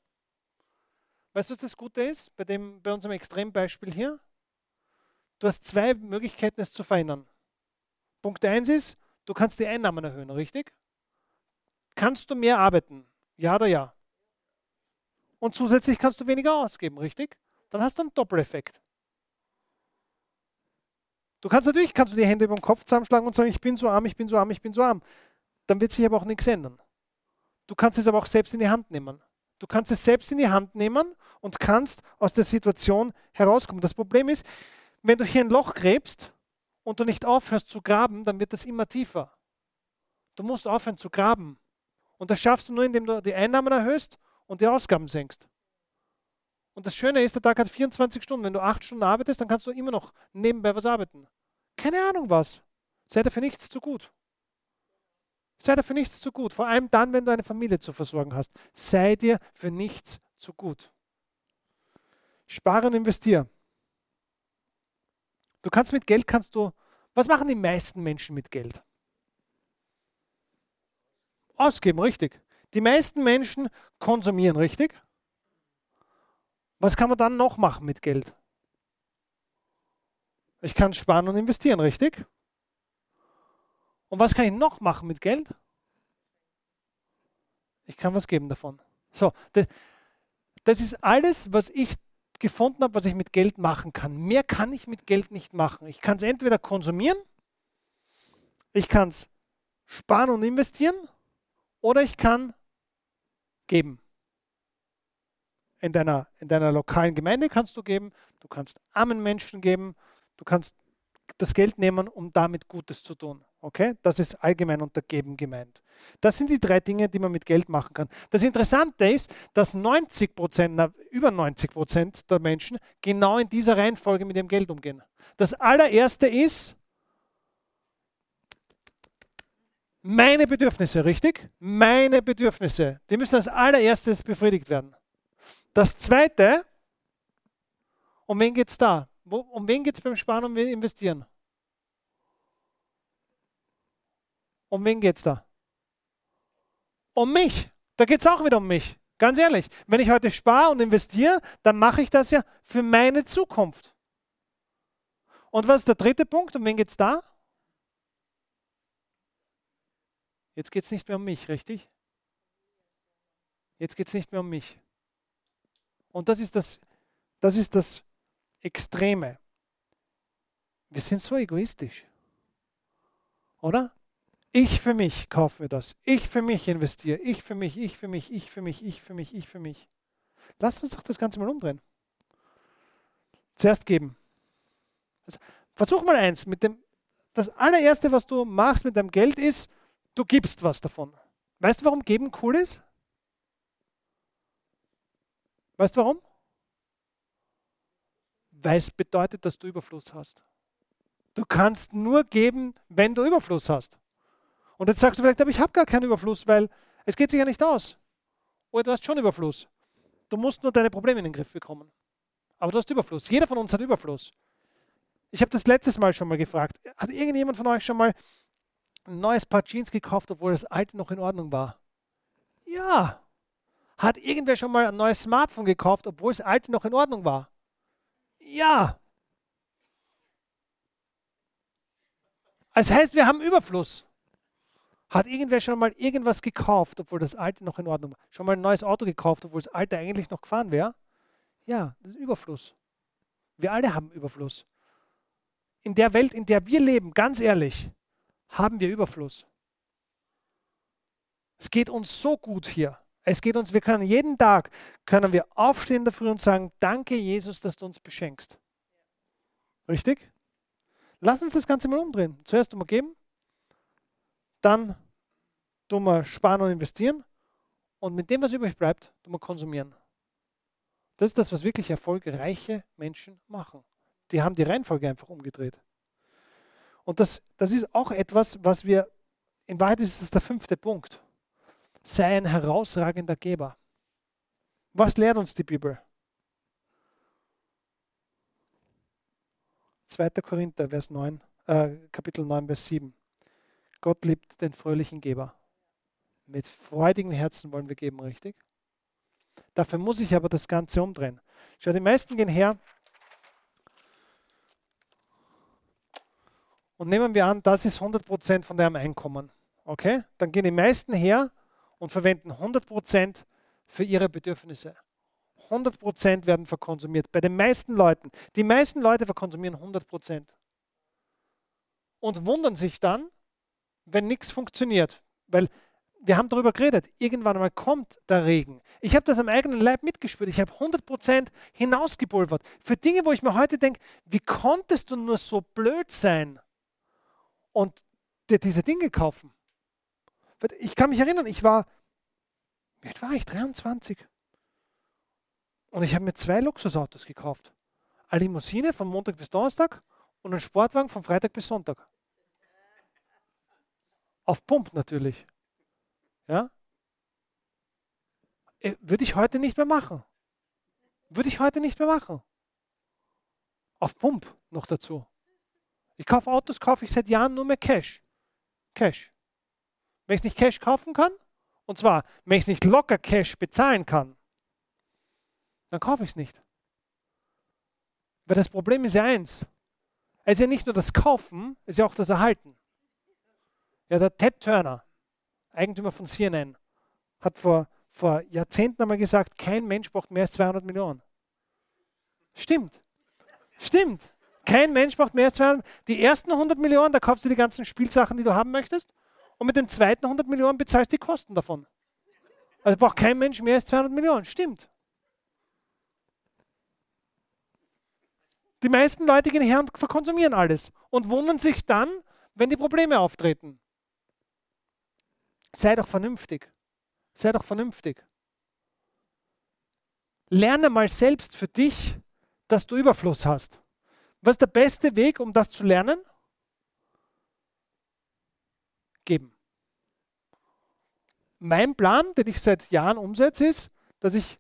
Weißt du, was das Gute ist bei, dem, bei unserem Extrembeispiel hier? Du hast zwei Möglichkeiten, es zu verändern. Punkt 1 ist, du kannst die Einnahmen erhöhen, richtig? Kannst du mehr arbeiten? Ja oder ja? Und zusätzlich kannst du weniger ausgeben, richtig? Dann hast du einen Doppeleffekt. Du kannst natürlich kannst du die Hände über den Kopf zusammenschlagen und sagen, ich bin so arm, ich bin so arm, ich bin so arm. Dann wird sich aber auch nichts ändern. Du kannst es aber auch selbst in die Hand nehmen. Du kannst es selbst in die Hand nehmen und kannst aus der Situation herauskommen. Das Problem ist, wenn du hier ein Loch gräbst und du nicht aufhörst zu graben, dann wird das immer tiefer. Du musst aufhören zu graben. Und das schaffst du nur, indem du die Einnahmen erhöhst und die Ausgaben senkst. Und das Schöne ist, der Tag hat 24 Stunden. Wenn du 8 Stunden arbeitest, dann kannst du immer noch nebenbei was arbeiten. Keine Ahnung was. Sei dafür nichts zu gut. Sei dir für nichts zu gut. Vor allem dann, wenn du eine Familie zu versorgen hast. Sei dir für nichts zu gut. Spare und investiere. Du kannst mit Geld, kannst du, was machen die meisten Menschen mit Geld? Ausgeben, richtig. Die meisten Menschen konsumieren, richtig? Was kann man dann noch machen mit Geld? Ich kann sparen und investieren, richtig? Und was kann ich noch machen mit Geld? Ich kann was geben davon. So, das ist alles, was ich gefunden habe, was ich mit Geld machen kann. Mehr kann ich mit Geld nicht machen. Ich kann es entweder konsumieren, ich kann es sparen und investieren oder ich kann geben. In deiner, in deiner lokalen Gemeinde kannst du geben, du kannst armen Menschen geben, du kannst das Geld nehmen, um damit Gutes zu tun. Okay? Das ist allgemein unter Geben gemeint. Das sind die drei Dinge, die man mit Geld machen kann. Das Interessante ist, dass 90 Prozent, über 90 Prozent der Menschen genau in dieser Reihenfolge mit dem Geld umgehen. Das allererste ist meine Bedürfnisse, richtig? Meine Bedürfnisse. Die müssen als allererstes befriedigt werden. Das zweite, um wen geht es da? um wen geht es beim Sparen und Investieren? Um wen geht es da? Um mich. Da geht es auch wieder um mich. Ganz ehrlich, wenn ich heute spare und investiere, dann mache ich das ja für meine Zukunft. Und was ist der dritte Punkt? Um wen geht es da? Jetzt geht es nicht mehr um mich, richtig? Jetzt geht es nicht mehr um mich. Und das ist das, das ist das Extreme. Wir sind so egoistisch. Oder? Ich für mich kaufe mir das. Ich für mich investiere. Ich für mich, ich für mich, ich für mich, ich für mich, ich für mich. Lasst uns doch das Ganze mal umdrehen. Zuerst geben. Also, versuch mal eins. Mit dem, das allererste, was du machst mit deinem Geld, ist, du gibst was davon. Weißt du, warum geben cool ist? Weißt du warum? Weil es bedeutet, dass du Überfluss hast. Du kannst nur geben, wenn du Überfluss hast. Und jetzt sagst du vielleicht, aber ich habe gar keinen Überfluss, weil es geht sich ja nicht aus. Oder du hast schon Überfluss. Du musst nur deine Probleme in den Griff bekommen. Aber du hast Überfluss. Jeder von uns hat Überfluss. Ich habe das letztes Mal schon mal gefragt. Hat irgendjemand von euch schon mal ein neues Paar Jeans gekauft, obwohl das alte noch in Ordnung war? Ja. Hat irgendwer schon mal ein neues Smartphone gekauft, obwohl das alte noch in Ordnung war? Ja. Das heißt, wir haben Überfluss. Hat irgendwer schon mal irgendwas gekauft, obwohl das alte noch in Ordnung war? Schon mal ein neues Auto gekauft, obwohl das alte eigentlich noch gefahren wäre? Ja, das ist Überfluss. Wir alle haben Überfluss. In der Welt, in der wir leben, ganz ehrlich, haben wir Überfluss. Es geht uns so gut hier. Es geht uns, wir können jeden Tag, können wir aufstehen dafür und sagen, danke Jesus, dass du uns beschenkst. Richtig? Lass uns das Ganze mal umdrehen. Zuerst mal geben, dann tun wir sparen und investieren und mit dem, was übrig bleibt, tun wir konsumieren. Das ist das, was wirklich erfolgreiche Menschen machen. Die haben die Reihenfolge einfach umgedreht. Und das, das ist auch etwas, was wir, in Wahrheit ist es der fünfte Punkt. Sei ein herausragender Geber. Was lehrt uns die Bibel? 2. Korinther, Vers 9, äh, Kapitel 9, Vers 7. Gott liebt den fröhlichen Geber. Mit freudigem Herzen wollen wir geben, richtig? Dafür muss ich aber das Ganze umdrehen. Schau, die meisten gehen her und nehmen wir an, das ist 100% von deren Einkommen. Okay? Dann gehen die meisten her und verwenden 100% für ihre Bedürfnisse. 100% werden verkonsumiert. Bei den meisten Leuten. Die meisten Leute verkonsumieren 100%. Und wundern sich dann, wenn nichts funktioniert. Weil wir haben darüber geredet, irgendwann einmal kommt der Regen. Ich habe das am eigenen Leib mitgespürt. Ich habe 100% hinausgepulvert. Für Dinge, wo ich mir heute denke, wie konntest du nur so blöd sein und dir diese Dinge kaufen? Ich kann mich erinnern, ich war, wie alt war ich? 23. Und ich habe mir zwei Luxusautos gekauft. Eine Limousine von Montag bis Donnerstag und einen Sportwagen von Freitag bis Sonntag. Auf Pump natürlich. Ja? Äh, würde ich heute nicht mehr machen. Würde ich heute nicht mehr machen. Auf Pump noch dazu. Ich kaufe Autos, kaufe ich seit Jahren nur mehr Cash. Cash. Wenn ich nicht Cash kaufen kann, und zwar, wenn ich es nicht locker Cash bezahlen kann, dann kaufe ich es nicht. Weil das Problem ist ja eins. Es ist ja nicht nur das Kaufen, es ist ja auch das Erhalten. Ja, der Ted Turner, Eigentümer von CNN, hat vor, vor Jahrzehnten einmal gesagt, kein Mensch braucht mehr als 200 Millionen. Stimmt. Stimmt. Kein Mensch braucht mehr als 200 Millionen. Die ersten 100 Millionen, da kaufst du die ganzen Spielsachen, die du haben möchtest. Und mit den zweiten 100 Millionen bezahlst du die Kosten davon. Also braucht kein Mensch mehr als 200 Millionen. Stimmt. Die meisten Leute gehen her und verkonsumieren alles und wundern sich dann, wenn die Probleme auftreten. Sei doch vernünftig. Sei doch vernünftig. Lerne mal selbst für dich, dass du Überfluss hast. Was ist der beste Weg, um das zu lernen? Geben. Mein Plan, den ich seit Jahren umsetze, ist, dass ich,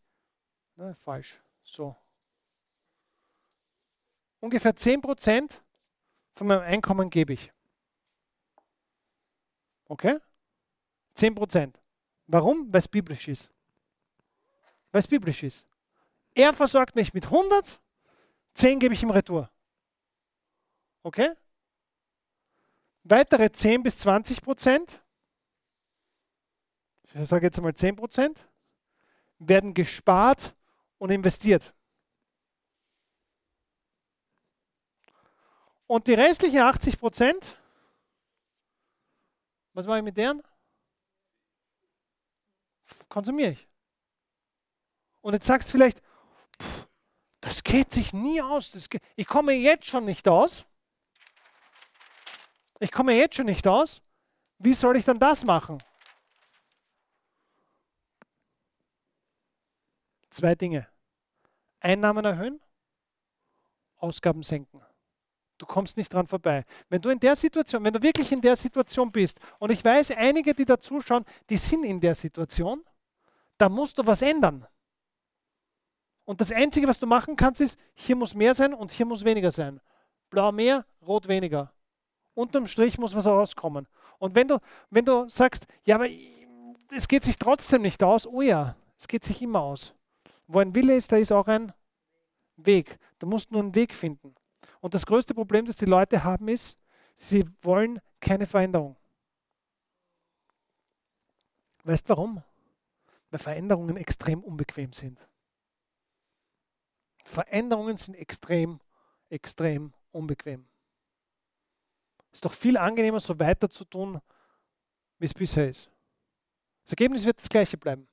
ne, falsch, so, ungefähr 10% von meinem Einkommen gebe ich. Okay? 10%. Warum? Weil es biblisch ist. Weil es biblisch ist. Er versorgt mich mit 100, 10 gebe ich ihm Retour. Okay? Weitere 10 bis 20 Prozent, ich sage jetzt einmal 10 Prozent, werden gespart und investiert. Und die restlichen 80 Prozent, was mache ich mit deren? Konsumiere ich. Und jetzt sagst du vielleicht, pff, das geht sich nie aus. Geht, ich komme jetzt schon nicht aus. Ich komme jetzt schon nicht aus. Wie soll ich dann das machen? Zwei Dinge. Einnahmen erhöhen, Ausgaben senken. Du kommst nicht dran vorbei. Wenn du in der Situation, wenn du wirklich in der Situation bist, und ich weiß, einige, die da zuschauen, die sind in der Situation, da musst du was ändern. Und das Einzige, was du machen kannst, ist, hier muss mehr sein und hier muss weniger sein. Blau mehr, rot weniger. Unterm Strich muss was rauskommen. Und wenn du, wenn du sagst, ja, aber es geht sich trotzdem nicht aus, oh ja, es geht sich immer aus. Wo ein Wille ist, da ist auch ein Weg. Du musst nur einen Weg finden. Und das größte Problem, das die Leute haben, ist, sie wollen keine Veränderung. Weißt du warum? Weil Veränderungen extrem unbequem sind. Veränderungen sind extrem, extrem unbequem. Ist doch viel angenehmer, so weiter zu tun, wie es bisher ist. Das Ergebnis wird das gleiche bleiben.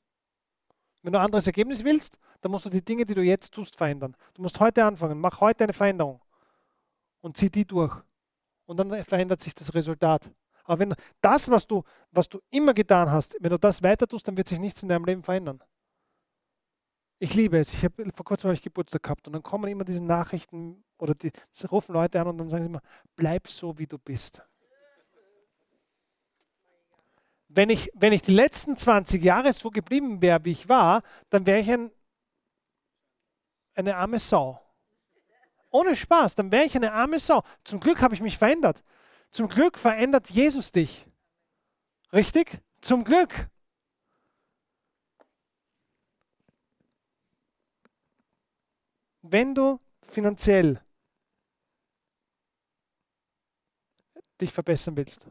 Wenn du ein anderes Ergebnis willst, dann musst du die Dinge, die du jetzt tust, verändern. Du musst heute anfangen, mach heute eine Veränderung und zieh die durch. Und dann verändert sich das Resultat. Aber wenn das, was du, was du immer getan hast, wenn du das weiter tust, dann wird sich nichts in deinem Leben verändern. Ich liebe es. Ich habe vor kurzem habe ich Geburtstag gehabt und dann kommen immer diese Nachrichten oder die rufen Leute an und dann sagen sie immer, bleib so wie du bist. Wenn ich, wenn ich die letzten 20 Jahre so geblieben wäre, wie ich war, dann wäre ich ein, eine arme Sau. Ohne Spaß, dann wäre ich eine arme Sau. Zum Glück habe ich mich verändert. Zum Glück verändert Jesus dich. Richtig? Zum Glück. Wenn du finanziell dich verbessern willst,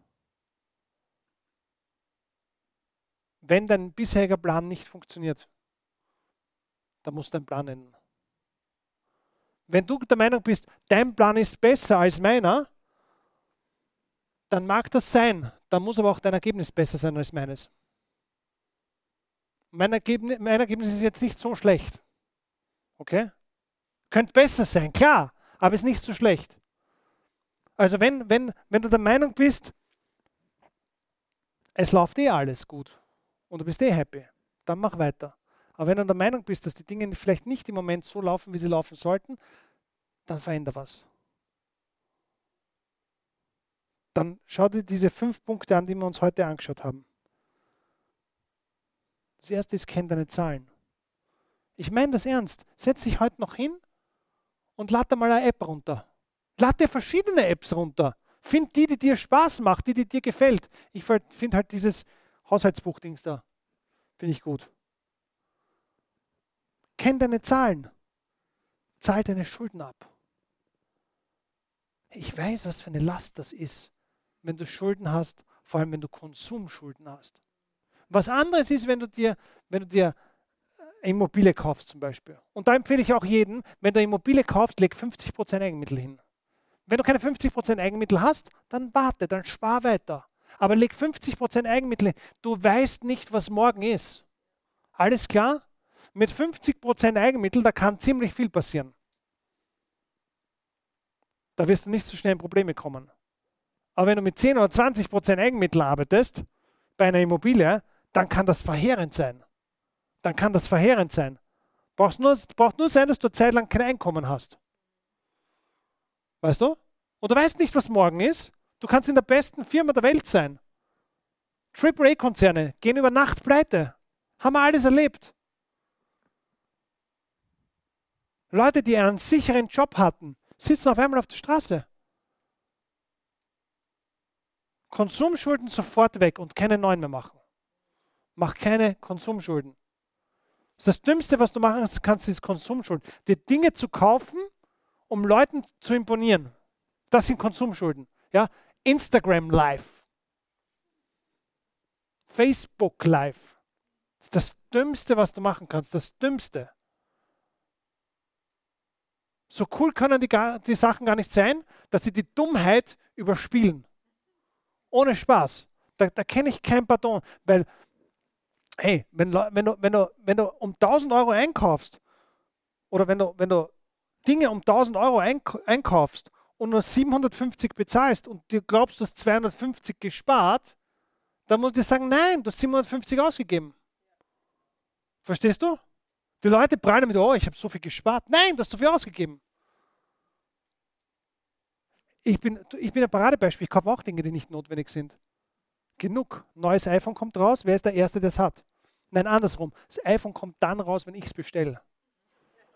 wenn dein bisheriger Plan nicht funktioniert, dann musst du deinen Plan ändern. Wenn du der Meinung bist, dein Plan ist besser als meiner, dann mag das sein. Dann muss aber auch dein Ergebnis besser sein als meines. Mein Ergebnis, mein Ergebnis ist jetzt nicht so schlecht. Okay? Könnte besser sein, klar, aber ist nicht so schlecht. Also wenn, wenn, wenn du der Meinung bist, es läuft eh alles gut und du bist eh happy, dann mach weiter. Aber wenn du der Meinung bist, dass die Dinge vielleicht nicht im Moment so laufen, wie sie laufen sollten, dann veränder was. Dann schau dir diese fünf Punkte an, die wir uns heute angeschaut haben. Das erste ist, kenn deine Zahlen. Ich meine das ernst. Setz dich heute noch hin und lad dir mal eine App runter. Lad dir verschiedene Apps runter. Find die, die dir Spaß macht, die, die dir gefällt. Ich finde halt dieses Haushaltsbuchdings da. Finde ich gut. Kenn deine Zahlen. Zahl deine Schulden ab. Ich weiß, was für eine Last das ist, wenn du Schulden hast, vor allem wenn du Konsumschulden hast. Was anderes ist, wenn du dir, wenn du dir Immobilie kaufst zum Beispiel. Und da empfehle ich auch jedem, wenn du Immobilie kaufst, leg 50% Eigenmittel hin. Wenn du keine 50% Eigenmittel hast, dann warte, dann spar weiter. Aber leg 50% Eigenmittel. Du weißt nicht, was morgen ist. Alles klar? Mit 50% Eigenmittel, da kann ziemlich viel passieren. Da wirst du nicht so schnell in Probleme kommen. Aber wenn du mit 10 oder 20% Eigenmittel arbeitest bei einer Immobilie, dann kann das verheerend sein dann kann das verheerend sein. Braucht nur, braucht nur sein, dass du eine Zeit lang kein Einkommen hast. Weißt du? Und du weißt nicht, was morgen ist. Du kannst in der besten Firma der Welt sein. AAA-Konzerne gehen über Nacht pleite. Haben wir alles erlebt. Leute, die einen sicheren Job hatten, sitzen auf einmal auf der Straße. Konsumschulden sofort weg und keine neuen mehr machen. Mach keine Konsumschulden. Das, das Dümmste, was du machen kannst, ist Konsumschulden. Die Dinge zu kaufen, um Leuten zu imponieren. Das sind Konsumschulden. Ja? Instagram Live. Facebook Live. Das ist das Dümmste, was du machen kannst. Das Dümmste. So cool können die, die Sachen gar nicht sein, dass sie die Dummheit überspielen. Ohne Spaß. Da, da kenne ich kein Pardon, weil hey, wenn, wenn, du, wenn, du, wenn du um 1000 Euro einkaufst oder wenn du, wenn du Dinge um 1000 Euro einkaufst und nur 750 bezahlst und du glaubst, du hast 250 gespart, dann muss ich dir sagen, nein, du hast 750 ausgegeben. Verstehst du? Die Leute prallen mit, oh, ich habe so viel gespart. Nein, du hast so viel ausgegeben. Ich bin, ich bin ein Paradebeispiel, ich kaufe auch Dinge, die nicht notwendig sind genug. Neues iPhone kommt raus, wer ist der Erste, der es hat? Nein, andersrum. Das iPhone kommt dann raus, wenn ich es bestelle.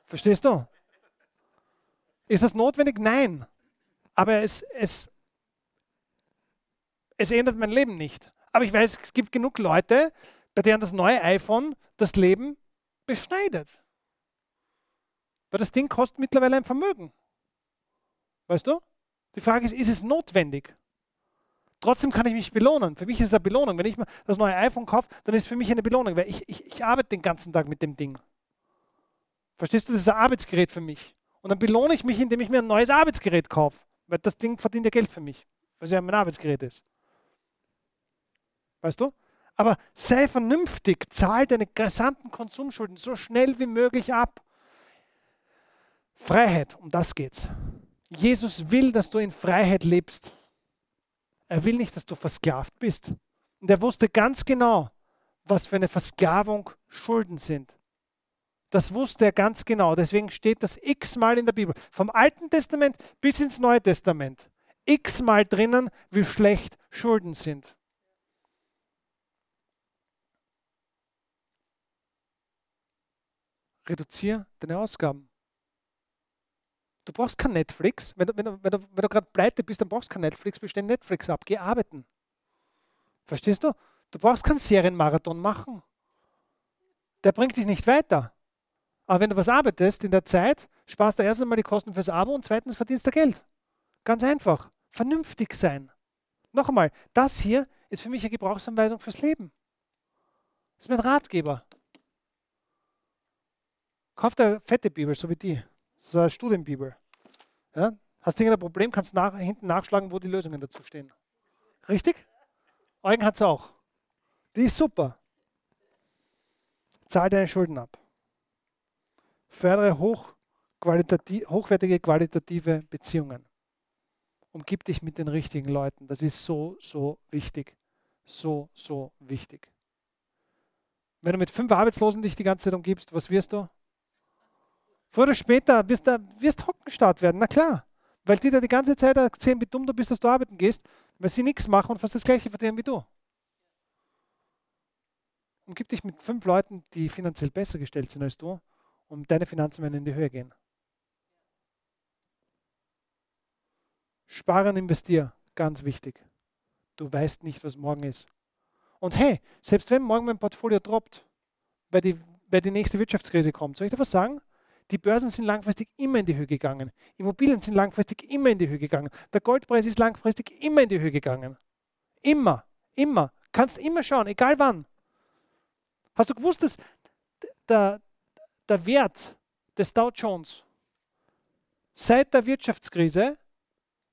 Verstehst du? Ist das notwendig? Nein. Aber es, es, es ändert mein Leben nicht. Aber ich weiß, es gibt genug Leute, bei denen das neue iPhone das Leben beschneidet. Weil das Ding kostet mittlerweile ein Vermögen. Weißt du? Die Frage ist, ist es notwendig? Trotzdem kann ich mich belohnen. Für mich ist es eine Belohnung. Wenn ich mir das neue iPhone kaufe, dann ist es für mich eine Belohnung, weil ich, ich, ich arbeite den ganzen Tag mit dem Ding. Verstehst du? Das ist ein Arbeitsgerät für mich. Und dann belohne ich mich, indem ich mir ein neues Arbeitsgerät kaufe. Weil das Ding verdient ja Geld für mich, weil es ja mein Arbeitsgerät ist. Weißt du? Aber sei vernünftig, zahl deine gesamten Konsumschulden so schnell wie möglich ab. Freiheit, um das geht's. Jesus will, dass du in Freiheit lebst. Er will nicht, dass du versklavt bist. Und er wusste ganz genau, was für eine Versklavung Schulden sind. Das wusste er ganz genau. Deswegen steht das x-mal in der Bibel. Vom Alten Testament bis ins Neue Testament. X-mal drinnen, wie schlecht Schulden sind. Reduziere deine Ausgaben. Du brauchst kein Netflix. Wenn du, wenn du, wenn du, wenn du gerade pleite bist, dann brauchst du kein Netflix. Bestell Netflix ab. Geh arbeiten. Verstehst du? Du brauchst keinen Serienmarathon machen. Der bringt dich nicht weiter. Aber wenn du was arbeitest in der Zeit, sparst du erstens mal die Kosten fürs Abo und zweitens verdienst du Geld. Ganz einfach. Vernünftig sein. Noch einmal, das hier ist für mich eine Gebrauchsanweisung fürs Leben. Das ist mein Ratgeber. Kauf dir fette Bibel, so wie die. So eine Studienbibel. Ja? Hast du irgendein Problem, kannst nach, hinten nachschlagen, wo die Lösungen dazu stehen. Richtig? Eugen hat es auch. Die ist super. Zahl deine Schulden ab fördere hochqualitativ, hochwertige qualitative Beziehungen. Umgib dich mit den richtigen Leuten. Das ist so, so wichtig. So, so wichtig. Wenn du mit fünf Arbeitslosen dich die ganze Zeit umgibst, was wirst du? Früher oder später wirst du wirst Hockenstart werden, na klar. Weil die da die ganze Zeit erzählen, wie dumm du bist, dass du arbeiten gehst, weil sie nichts machen und fast das gleiche verdienen wie du. Umgib dich mit fünf Leuten, die finanziell besser gestellt sind als du und deine Finanzen werden in die Höhe gehen. Sparen, investier, ganz wichtig. Du weißt nicht, was morgen ist. Und hey, selbst wenn morgen mein Portfolio droppt, weil die, weil die nächste Wirtschaftskrise kommt, soll ich dir was sagen? Die Börsen sind langfristig immer in die Höhe gegangen. Immobilien sind langfristig immer in die Höhe gegangen. Der Goldpreis ist langfristig immer in die Höhe gegangen. Immer, immer. Kannst immer schauen, egal wann. Hast du gewusst, dass der, der Wert des Dow Jones seit der Wirtschaftskrise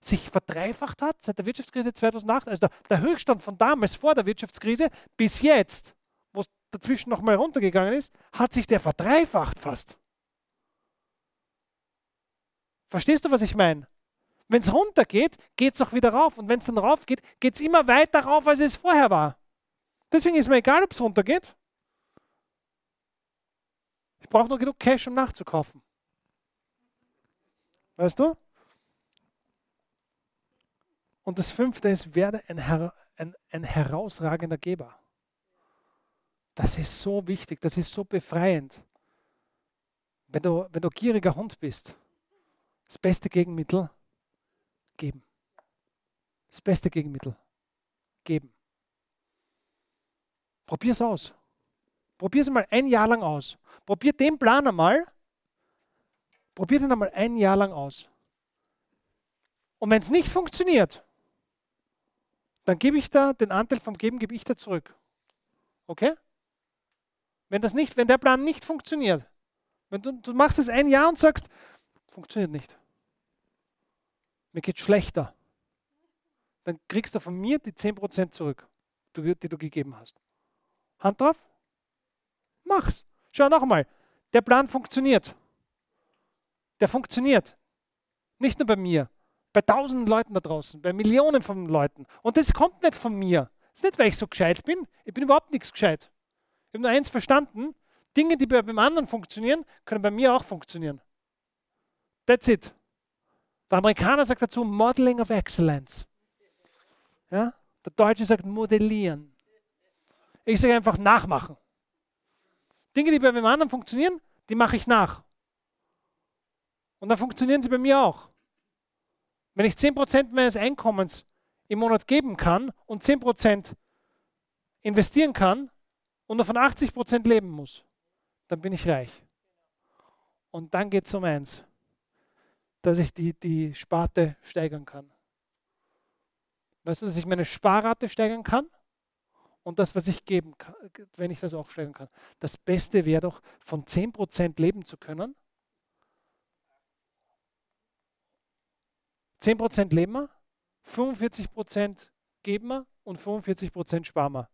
sich verdreifacht hat, seit der Wirtschaftskrise 2008, also der, Höchststand von damals vor der Wirtschaftskrise bis jetzt, wo es dazwischen nochmal runtergegangen ist, hat sich der verdreifacht fast. Verstehst du, was ich meine? Wenn es runtergeht, geht es auch wieder rauf. Und wenn es dann rauf geht, geht es immer weiter rauf, als es vorher war. Deswegen ist mir egal, ob es runtergeht. Ich brauche nur genug Cash, um nachzukaufen. Weißt du? Und das fünfte ist, werde ein, Her ein, ein herausragender Geber. Das ist so wichtig, das ist so befreiend. Wenn du, wenn du gieriger Hund bist, das beste Gegenmittel, geben. Das beste Gegenmittel, geben. Probier es aus. Probier es mal ein Jahr lang aus. Probier den Plan einmal. Probier den einmal ein Jahr lang aus. Und wenn es nicht funktioniert, dann gebe ich da den Anteil vom Geben, gebe ich da zurück. Okay? Wenn, das nicht, wenn der Plan nicht funktioniert, wenn du, du machst es ein Jahr und sagst, funktioniert nicht. Mir geht schlechter. Dann kriegst du von mir die 10% zurück, die du gegeben hast. Hand drauf? Mach's. Schau nochmal. Der Plan funktioniert. Der funktioniert. Nicht nur bei mir, bei tausenden Leuten da draußen, bei Millionen von Leuten. Und das kommt nicht von mir. Das ist nicht, weil ich so gescheit bin. Ich bin überhaupt nichts gescheit. Ich habe nur eins verstanden. Dinge, die bei einem anderen funktionieren, können bei mir auch funktionieren. That's it. Der Amerikaner sagt dazu Modeling of Excellence. Ja? Der Deutsche sagt modellieren. Ich sage einfach nachmachen. Dinge, die bei einem anderen funktionieren, die mache ich nach. Und dann funktionieren sie bei mir auch. Wenn ich 10% meines Einkommens im Monat geben kann und 10% investieren kann und nur von 80% leben muss, dann bin ich reich. Und dann geht es um eins, dass ich die, die Sparte steigern kann. Weißt du, dass ich meine Sparrate steigern kann? Und das, was ich geben kann, wenn ich das auch stellen kann. Das Beste wäre doch, von 10% leben zu können. 10% leben wir, 45% geben wir und 45% sparen wir.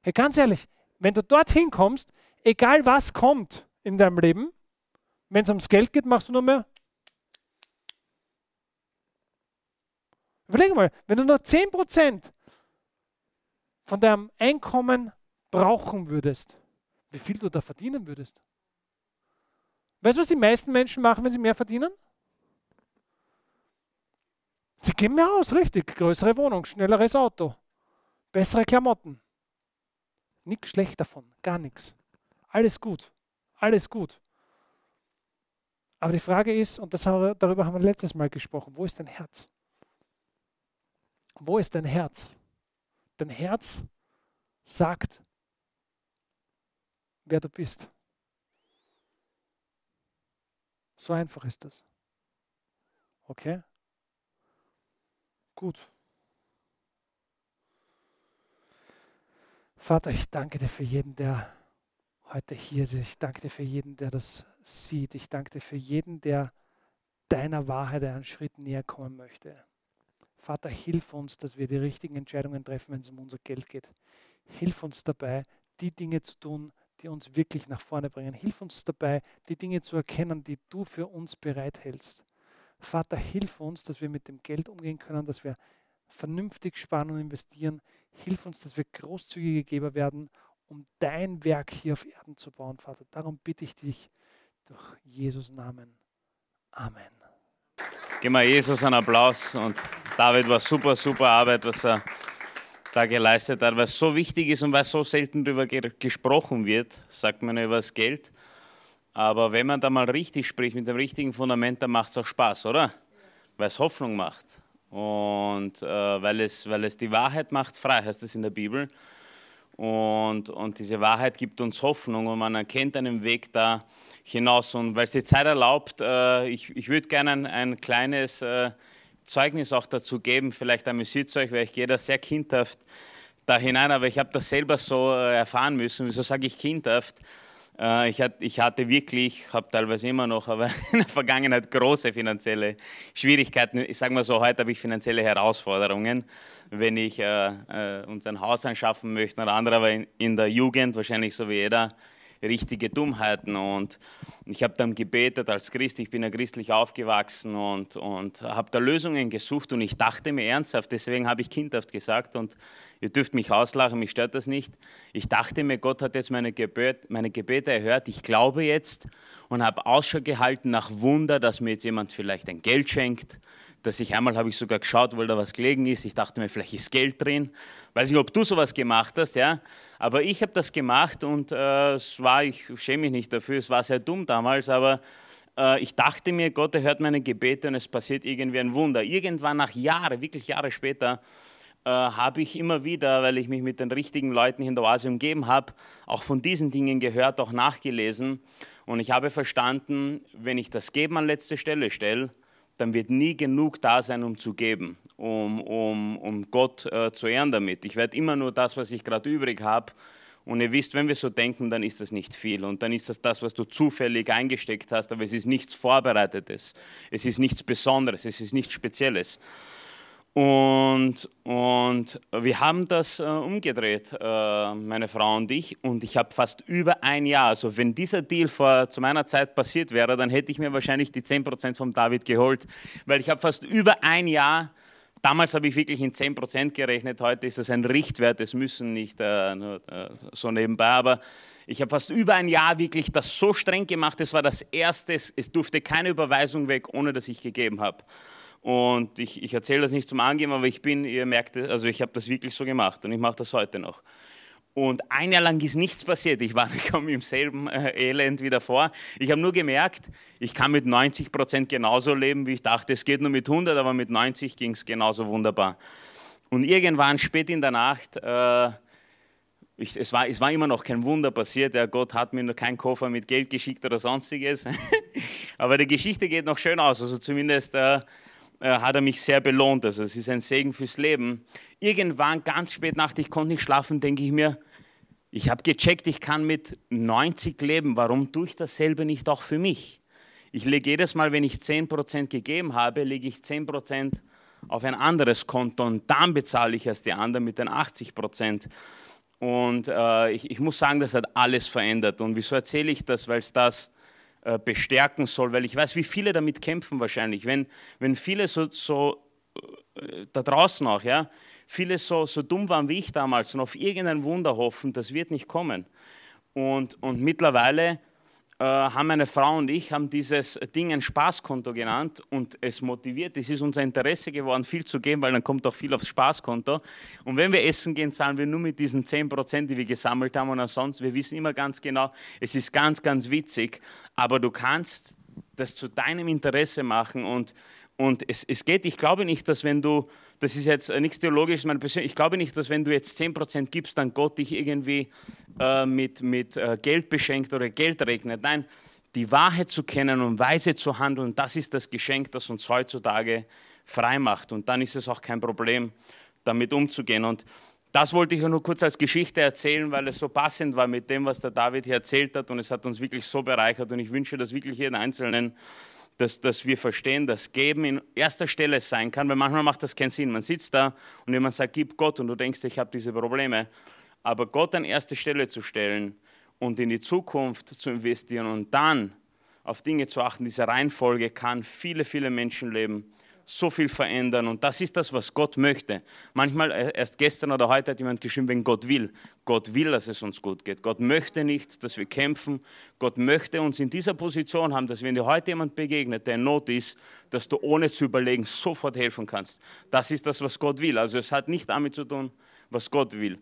Hey, ganz ehrlich, wenn du dorthin kommst, egal was kommt in deinem Leben, wenn es ums Geld geht, machst du nur mehr. Überleg mal, wenn du nur 10% von deinem Einkommen brauchen würdest, wie viel du da verdienen würdest. Weißt du, was die meisten Menschen machen, wenn sie mehr verdienen? Sie geben mehr aus, richtig. Größere Wohnung, schnelleres Auto, bessere Klamotten. Nichts schlecht davon, gar nichts. Alles gut, alles gut. Aber die Frage ist, und haben wir, darüber haben wir letztes Mal gesprochen, wo ist dein Herz? Wo ist dein Herz? Dein Herz sagt, wer du bist. So einfach ist das. Okay? Gut. Vater, ich danke dir für jeden, der heute hier ist. Ich danke dir für jeden, der das sieht. Ich danke dir für jeden, der deiner Wahrheit einen Schritt näher kommen möchte. Vater, hilf uns, dass wir die richtigen Entscheidungen treffen, wenn es um unser Geld geht. Hilf uns dabei, die Dinge zu tun, die uns wirklich nach vorne bringen. Hilf uns dabei, die Dinge zu erkennen, die du für uns bereithältst. Vater, hilf uns, dass wir mit dem Geld umgehen können, dass wir vernünftig sparen und investieren. Hilf uns, dass wir großzügige Geber werden, um dein Werk hier auf Erden zu bauen, Vater. Darum bitte ich dich durch Jesus Namen. Amen. Geben wir Jesus einen Applaus und David war super, super Arbeit, was er da geleistet hat, es so wichtig ist und weil so selten darüber gesprochen wird, sagt man über das Geld. Aber wenn man da mal richtig spricht, mit dem richtigen Fundament, dann macht es auch Spaß, oder? Weil es Hoffnung macht. Und äh, weil, es, weil es die Wahrheit macht frei, heißt es in der Bibel. Und, und diese Wahrheit gibt uns Hoffnung und man erkennt einen Weg da hinaus. Und weil es die Zeit erlaubt, äh, ich, ich würde gerne ein, ein kleines äh, Zeugnis auch dazu geben. Vielleicht amüsiert es euch, weil ich gehe da sehr kindhaft da hinein, aber ich habe das selber so äh, erfahren müssen. Wieso sage ich kindhaft? Äh, ich, hatte, ich hatte wirklich, habe teilweise immer noch, aber in der Vergangenheit große finanzielle Schwierigkeiten. Ich sage mal so, heute habe ich finanzielle Herausforderungen, wenn ich äh, äh, uns ein Haus anschaffen möchte oder andere, aber in, in der Jugend, wahrscheinlich so wie jeder, richtige Dummheiten. Und ich habe dann gebetet als Christ, ich bin ja christlich aufgewachsen und, und habe da Lösungen gesucht und ich dachte mir ernsthaft, deswegen habe ich kindhaft gesagt und ihr dürft mich auslachen, mich stört das nicht. Ich dachte mir, Gott hat jetzt meine, Gebet, meine Gebete erhört, ich glaube jetzt und habe Ausschau gehalten nach Wunder, dass mir jetzt jemand vielleicht ein Geld schenkt, dass ich einmal habe ich sogar geschaut, weil da was gelegen ist. Ich dachte mir, vielleicht ist Geld drin. Weiß nicht, ob du sowas gemacht hast, ja. Aber ich habe das gemacht und äh, es war, ich schäme mich nicht dafür, es war sehr dumm damals, aber äh, ich dachte mir, Gott erhört meine Gebete und es passiert irgendwie ein Wunder. Irgendwann nach Jahren, wirklich Jahre später, äh, habe ich immer wieder, weil ich mich mit den richtigen Leuten in der Oase umgeben habe, auch von diesen Dingen gehört, auch nachgelesen. Und ich habe verstanden, wenn ich das Geben an letzte Stelle stelle, dann wird nie genug da sein, um zu geben, um, um, um Gott äh, zu ehren damit. Ich werde immer nur das, was ich gerade übrig habe. Und ihr wisst, wenn wir so denken, dann ist das nicht viel. Und dann ist das das, was du zufällig eingesteckt hast, aber es ist nichts Vorbereitetes. Es ist nichts Besonderes, es ist nichts Spezielles. Und, und wir haben das äh, umgedreht, äh, meine Frau und ich. Und ich habe fast über ein Jahr, also wenn dieser Deal vor, zu meiner Zeit passiert wäre, dann hätte ich mir wahrscheinlich die 10% vom David geholt. Weil ich habe fast über ein Jahr, damals habe ich wirklich in 10% gerechnet, heute ist das ein Richtwert, das müssen nicht äh, nur, äh, so nebenbei, aber ich habe fast über ein Jahr wirklich das so streng gemacht. Es war das Erste, es durfte keine Überweisung weg, ohne dass ich gegeben habe. Und ich, ich erzähle das nicht zum Angeben, aber ich bin, ihr merkt, also ich habe das wirklich so gemacht und ich mache das heute noch. Und ein Jahr lang ist nichts passiert. Ich war kaum im selben äh, Elend wie davor. Ich habe nur gemerkt, ich kann mit 90 Prozent genauso leben, wie ich dachte. Es geht nur mit 100, aber mit 90 ging es genauso wunderbar. Und irgendwann spät in der Nacht, äh, ich, es, war, es war immer noch kein Wunder passiert. Der Gott hat mir nur keinen Koffer mit Geld geschickt oder sonstiges. aber die Geschichte geht noch schön aus. Also zumindest äh, hat er mich sehr belohnt. Also es ist ein Segen fürs Leben. Irgendwann, ganz spät Nacht, ich konnte nicht schlafen, denke ich mir, ich habe gecheckt, ich kann mit 90 leben. Warum tue ich dasselbe nicht auch für mich? Ich lege jedes Mal, wenn ich 10% gegeben habe, lege ich 10% auf ein anderes Konto und dann bezahle ich erst die anderen mit den 80%. Und äh, ich, ich muss sagen, das hat alles verändert. Und wieso erzähle ich das? Weil es das äh, bestärken soll, weil ich weiß, wie viele damit kämpfen wahrscheinlich. Wenn, wenn viele so, so äh, da draußen auch, ja, viele so, so dumm waren wie ich damals und auf irgendein Wunder hoffen, das wird nicht kommen. Und, und mittlerweile äh, haben meine Frau und ich haben dieses Ding ein Spaßkonto genannt und es motiviert. Es ist unser Interesse geworden, viel zu geben, weil dann kommt auch viel aufs Spaßkonto. Und wenn wir essen gehen, zahlen wir nur mit diesen 10 Prozent, die wir gesammelt haben. Und ansonsten, wir wissen immer ganz genau, es ist ganz, ganz witzig, aber du kannst das zu deinem Interesse machen und und es, es, geht, ich glaube nicht, dass wenn du, das ist jetzt nichts Theologisches, meine Persönlich, ich glaube nicht, dass wenn du jetzt 10% gibst, dann Gott dich irgendwie äh, mit, mit äh, Geld beschenkt oder Geld regnet. Nein, die Wahrheit zu kennen und weise zu handeln, das ist das Geschenk, das uns heutzutage frei macht. Und dann ist es auch kein Problem, damit umzugehen. Und das wollte ich nur kurz als Geschichte erzählen, weil es so passend war mit dem, was der David hier erzählt hat. Und es hat uns wirklich so bereichert. Und ich wünsche, dass wirklich jeden Einzelnen dass, dass wir verstehen, dass Geben in erster Stelle sein kann, weil manchmal macht das keinen Sinn. Man sitzt da und jemand sagt, gib Gott und du denkst, ich habe diese Probleme. Aber Gott an erste Stelle zu stellen und in die Zukunft zu investieren und dann auf Dinge zu achten, diese Reihenfolge kann viele, viele Menschenleben so viel verändern. Und das ist das, was Gott möchte. Manchmal, äh, erst gestern oder heute hat jemand geschrieben, wenn Gott will. Gott will, dass es uns gut geht. Gott möchte nicht, dass wir kämpfen. Gott möchte uns in dieser Position haben, dass wenn dir heute jemand begegnet, der in Not ist, dass du ohne zu überlegen sofort helfen kannst. Das ist das, was Gott will. Also es hat nicht damit zu tun, was Gott will.